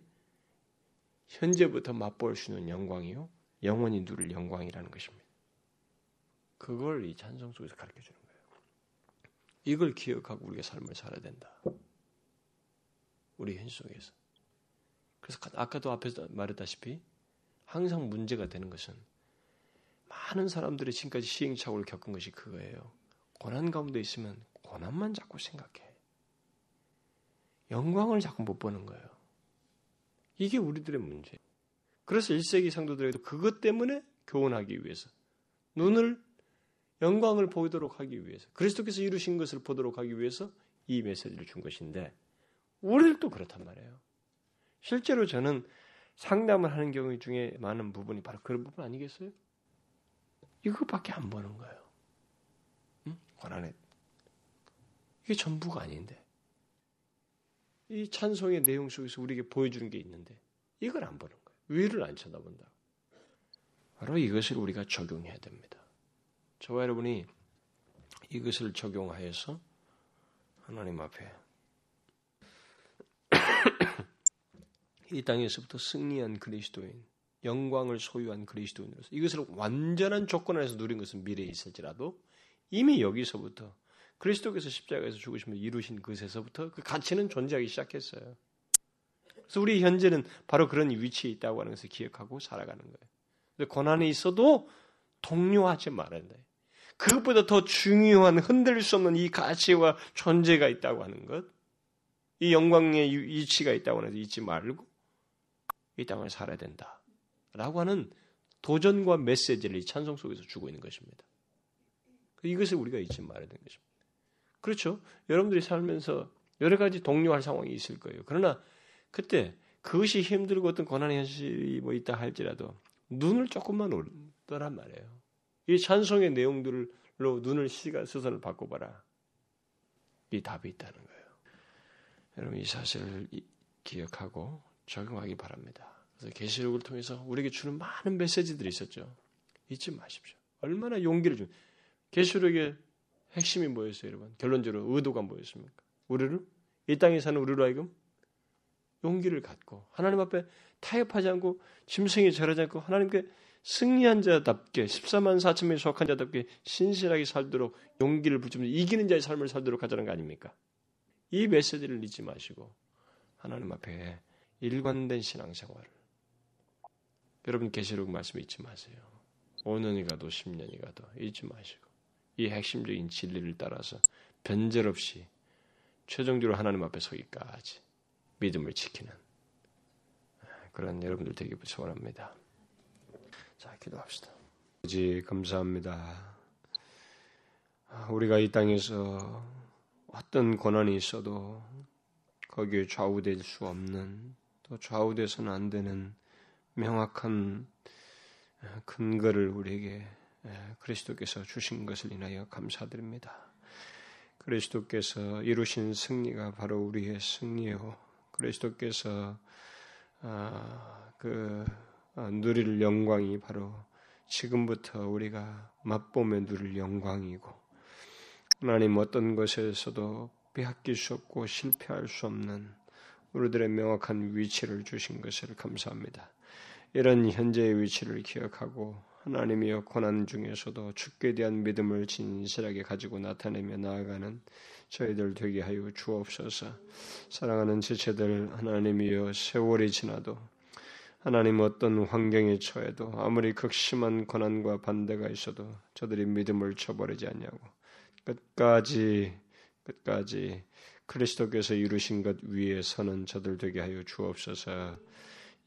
Speaker 1: 현재부터 맛볼 수 있는 영광이요. 영원히 누릴 영광이라는 것입니다. 그걸 이 찬송 속에서 가르쳐 주는 거예요. 이걸 기억하고 우리가 삶을 살아야 된다. 우리 현실 속에서. 그래서 아까도 앞에서 말했다시피 항상 문제가 되는 것은 많은 사람들이 지금까지 시행착오를 겪은 것이 그거예요. 고난 가운데 있으면 고난만 자꾸 생각해. 영광을 자꾸 못 보는 거예요. 이게 우리들의 문제. 그래서 1세기 상도들에도 그것 때문에 교훈하기 위해서 눈을 영광을 보도록 하기 위해서 그리스도께서 이루신 것을 보도록 하기 위해서 이 메시지를 준 것인데 우리들도 그렇단 말이에요. 실제로 저는 상담을 하는 경우 중에 많은 부분이 바로 그런 부분 아니겠어요? 이것밖에 안 보는 거예요. 응? 고난에 이게 전부가 아닌데 이 찬송의 내용 속에서 우리에게 보여주는 게 있는데 이걸 안 보는 거예요. 위를 안 쳐다본다. 바로 이것을 우리가 적용해야 됩니다. 저와 여러분이 이것을 적용하여서 하나님 앞에 이 땅에서부터 승리한 그리스도인 영광을 소유한 그리스도인으로서 이것을 완전한 조건 안에서 누린 것은 미래에 있을지라도 이미 여기서부터 그리스도께서 십자가에서 죽으시면 이루신 것에서부터 그 가치는 존재하기 시작했어요. 그래서 우리 현재는 바로 그런 위치에 있다고 하는 것을 기억하고 살아가는 거예요. 근데 고난이 있어도 동요하지 말아야 돼. 그것보다 더 중요한 흔들릴 수 없는 이 가치와 존재가 있다고 하는 것, 이 영광의 이치가 있다고 해서 잊지 말고 이 땅을 살아야 된다. 라고 하는 도전과 메시지를 이 찬송 속에서 주고 있는 것입니다. 이것을 우리가 잊지 말아야 되는 것입니다. 그렇죠. 여러분들이 살면서 여러 가지 동료할 상황이 있을 거예요. 그러나 그때 그것이 힘들고 어떤 고난의 현실이 뭐 있다 할지라도 눈을 조금만 올더란 말이에요. 이 찬송의 내용들로 눈을 시가 스선을 바꿔봐라. 이 답이 있다는 거예요. 여러분 이 사실을 기억하고 적용하기 바랍니다. 그래서 계시록을 통해서 우리에게 주는 많은 메시지들이 있었죠. 잊지 마십시오. 얼마나 용기를 준 계시록의 핵심이 뭐였어요, 여러분? 결론적으로 의도가 뭐였습니까? 우리를 이 땅에 사는 우리로 하여금 용기를 갖고 하나님 앞에 타협하지 않고 짐승이 절하지 않고 하나님께 승리한 자답게 14만 4천 명에 속한 자답게 신실하게 살도록 용기를 붙이면 이기는 자의 삶을 살도록 하자는 거 아닙니까? 이 메시지를 잊지 마시고 하나님 앞에 일관된 신앙생활을 여러분 계시록 말씀 잊지 마세요. 5년이 가도 10년이 가도 잊지 마시고 이 핵심적인 진리를 따라서 변절 없이 최종적으로 하나님 앞에 서기까지 믿음을 지키는 그런 여러분들 되기 소원합니다. 자, 기도합시다. 아버지 감사합니다. 우리가 이 땅에서 어떤 고난이 있어도 거기에 좌우될 수 없는 또 좌우돼서는 안 되는 명확한 근거를 우리에게 그리스도께서 주신 것을 인하여 감사드립니다. 그리스도께서 이루신 승리가 바로 우리의 승리요. 그리스도께서 아, 그 아, 누릴 영광이 바로 지금부터 우리가 맛보며 누릴 영광이고 하나님 어떤 것에서도 빼앗길 수 없고 실패할 수 없는 우리들의 명확한 위치를 주신 것을 감사합니다. 이런 현재의 위치를 기억하고 하나님이여 고난 중에서도 죽게 대한 믿음을 진실하게 가지고 나타내며 나아가는 저희들 되게 하여 주옵소서. 사랑하는 지체들 하나님이여 세월이 지나도 하나님 어떤 환경에 처해도 아무리 극심한 고난과 반대가 있어도 저들이 믿음을 쳐버리지 않냐고 끝까지 끝까지 그리스도께서 이루신 것 위에 서는 저들 되게 하여 주옵소서.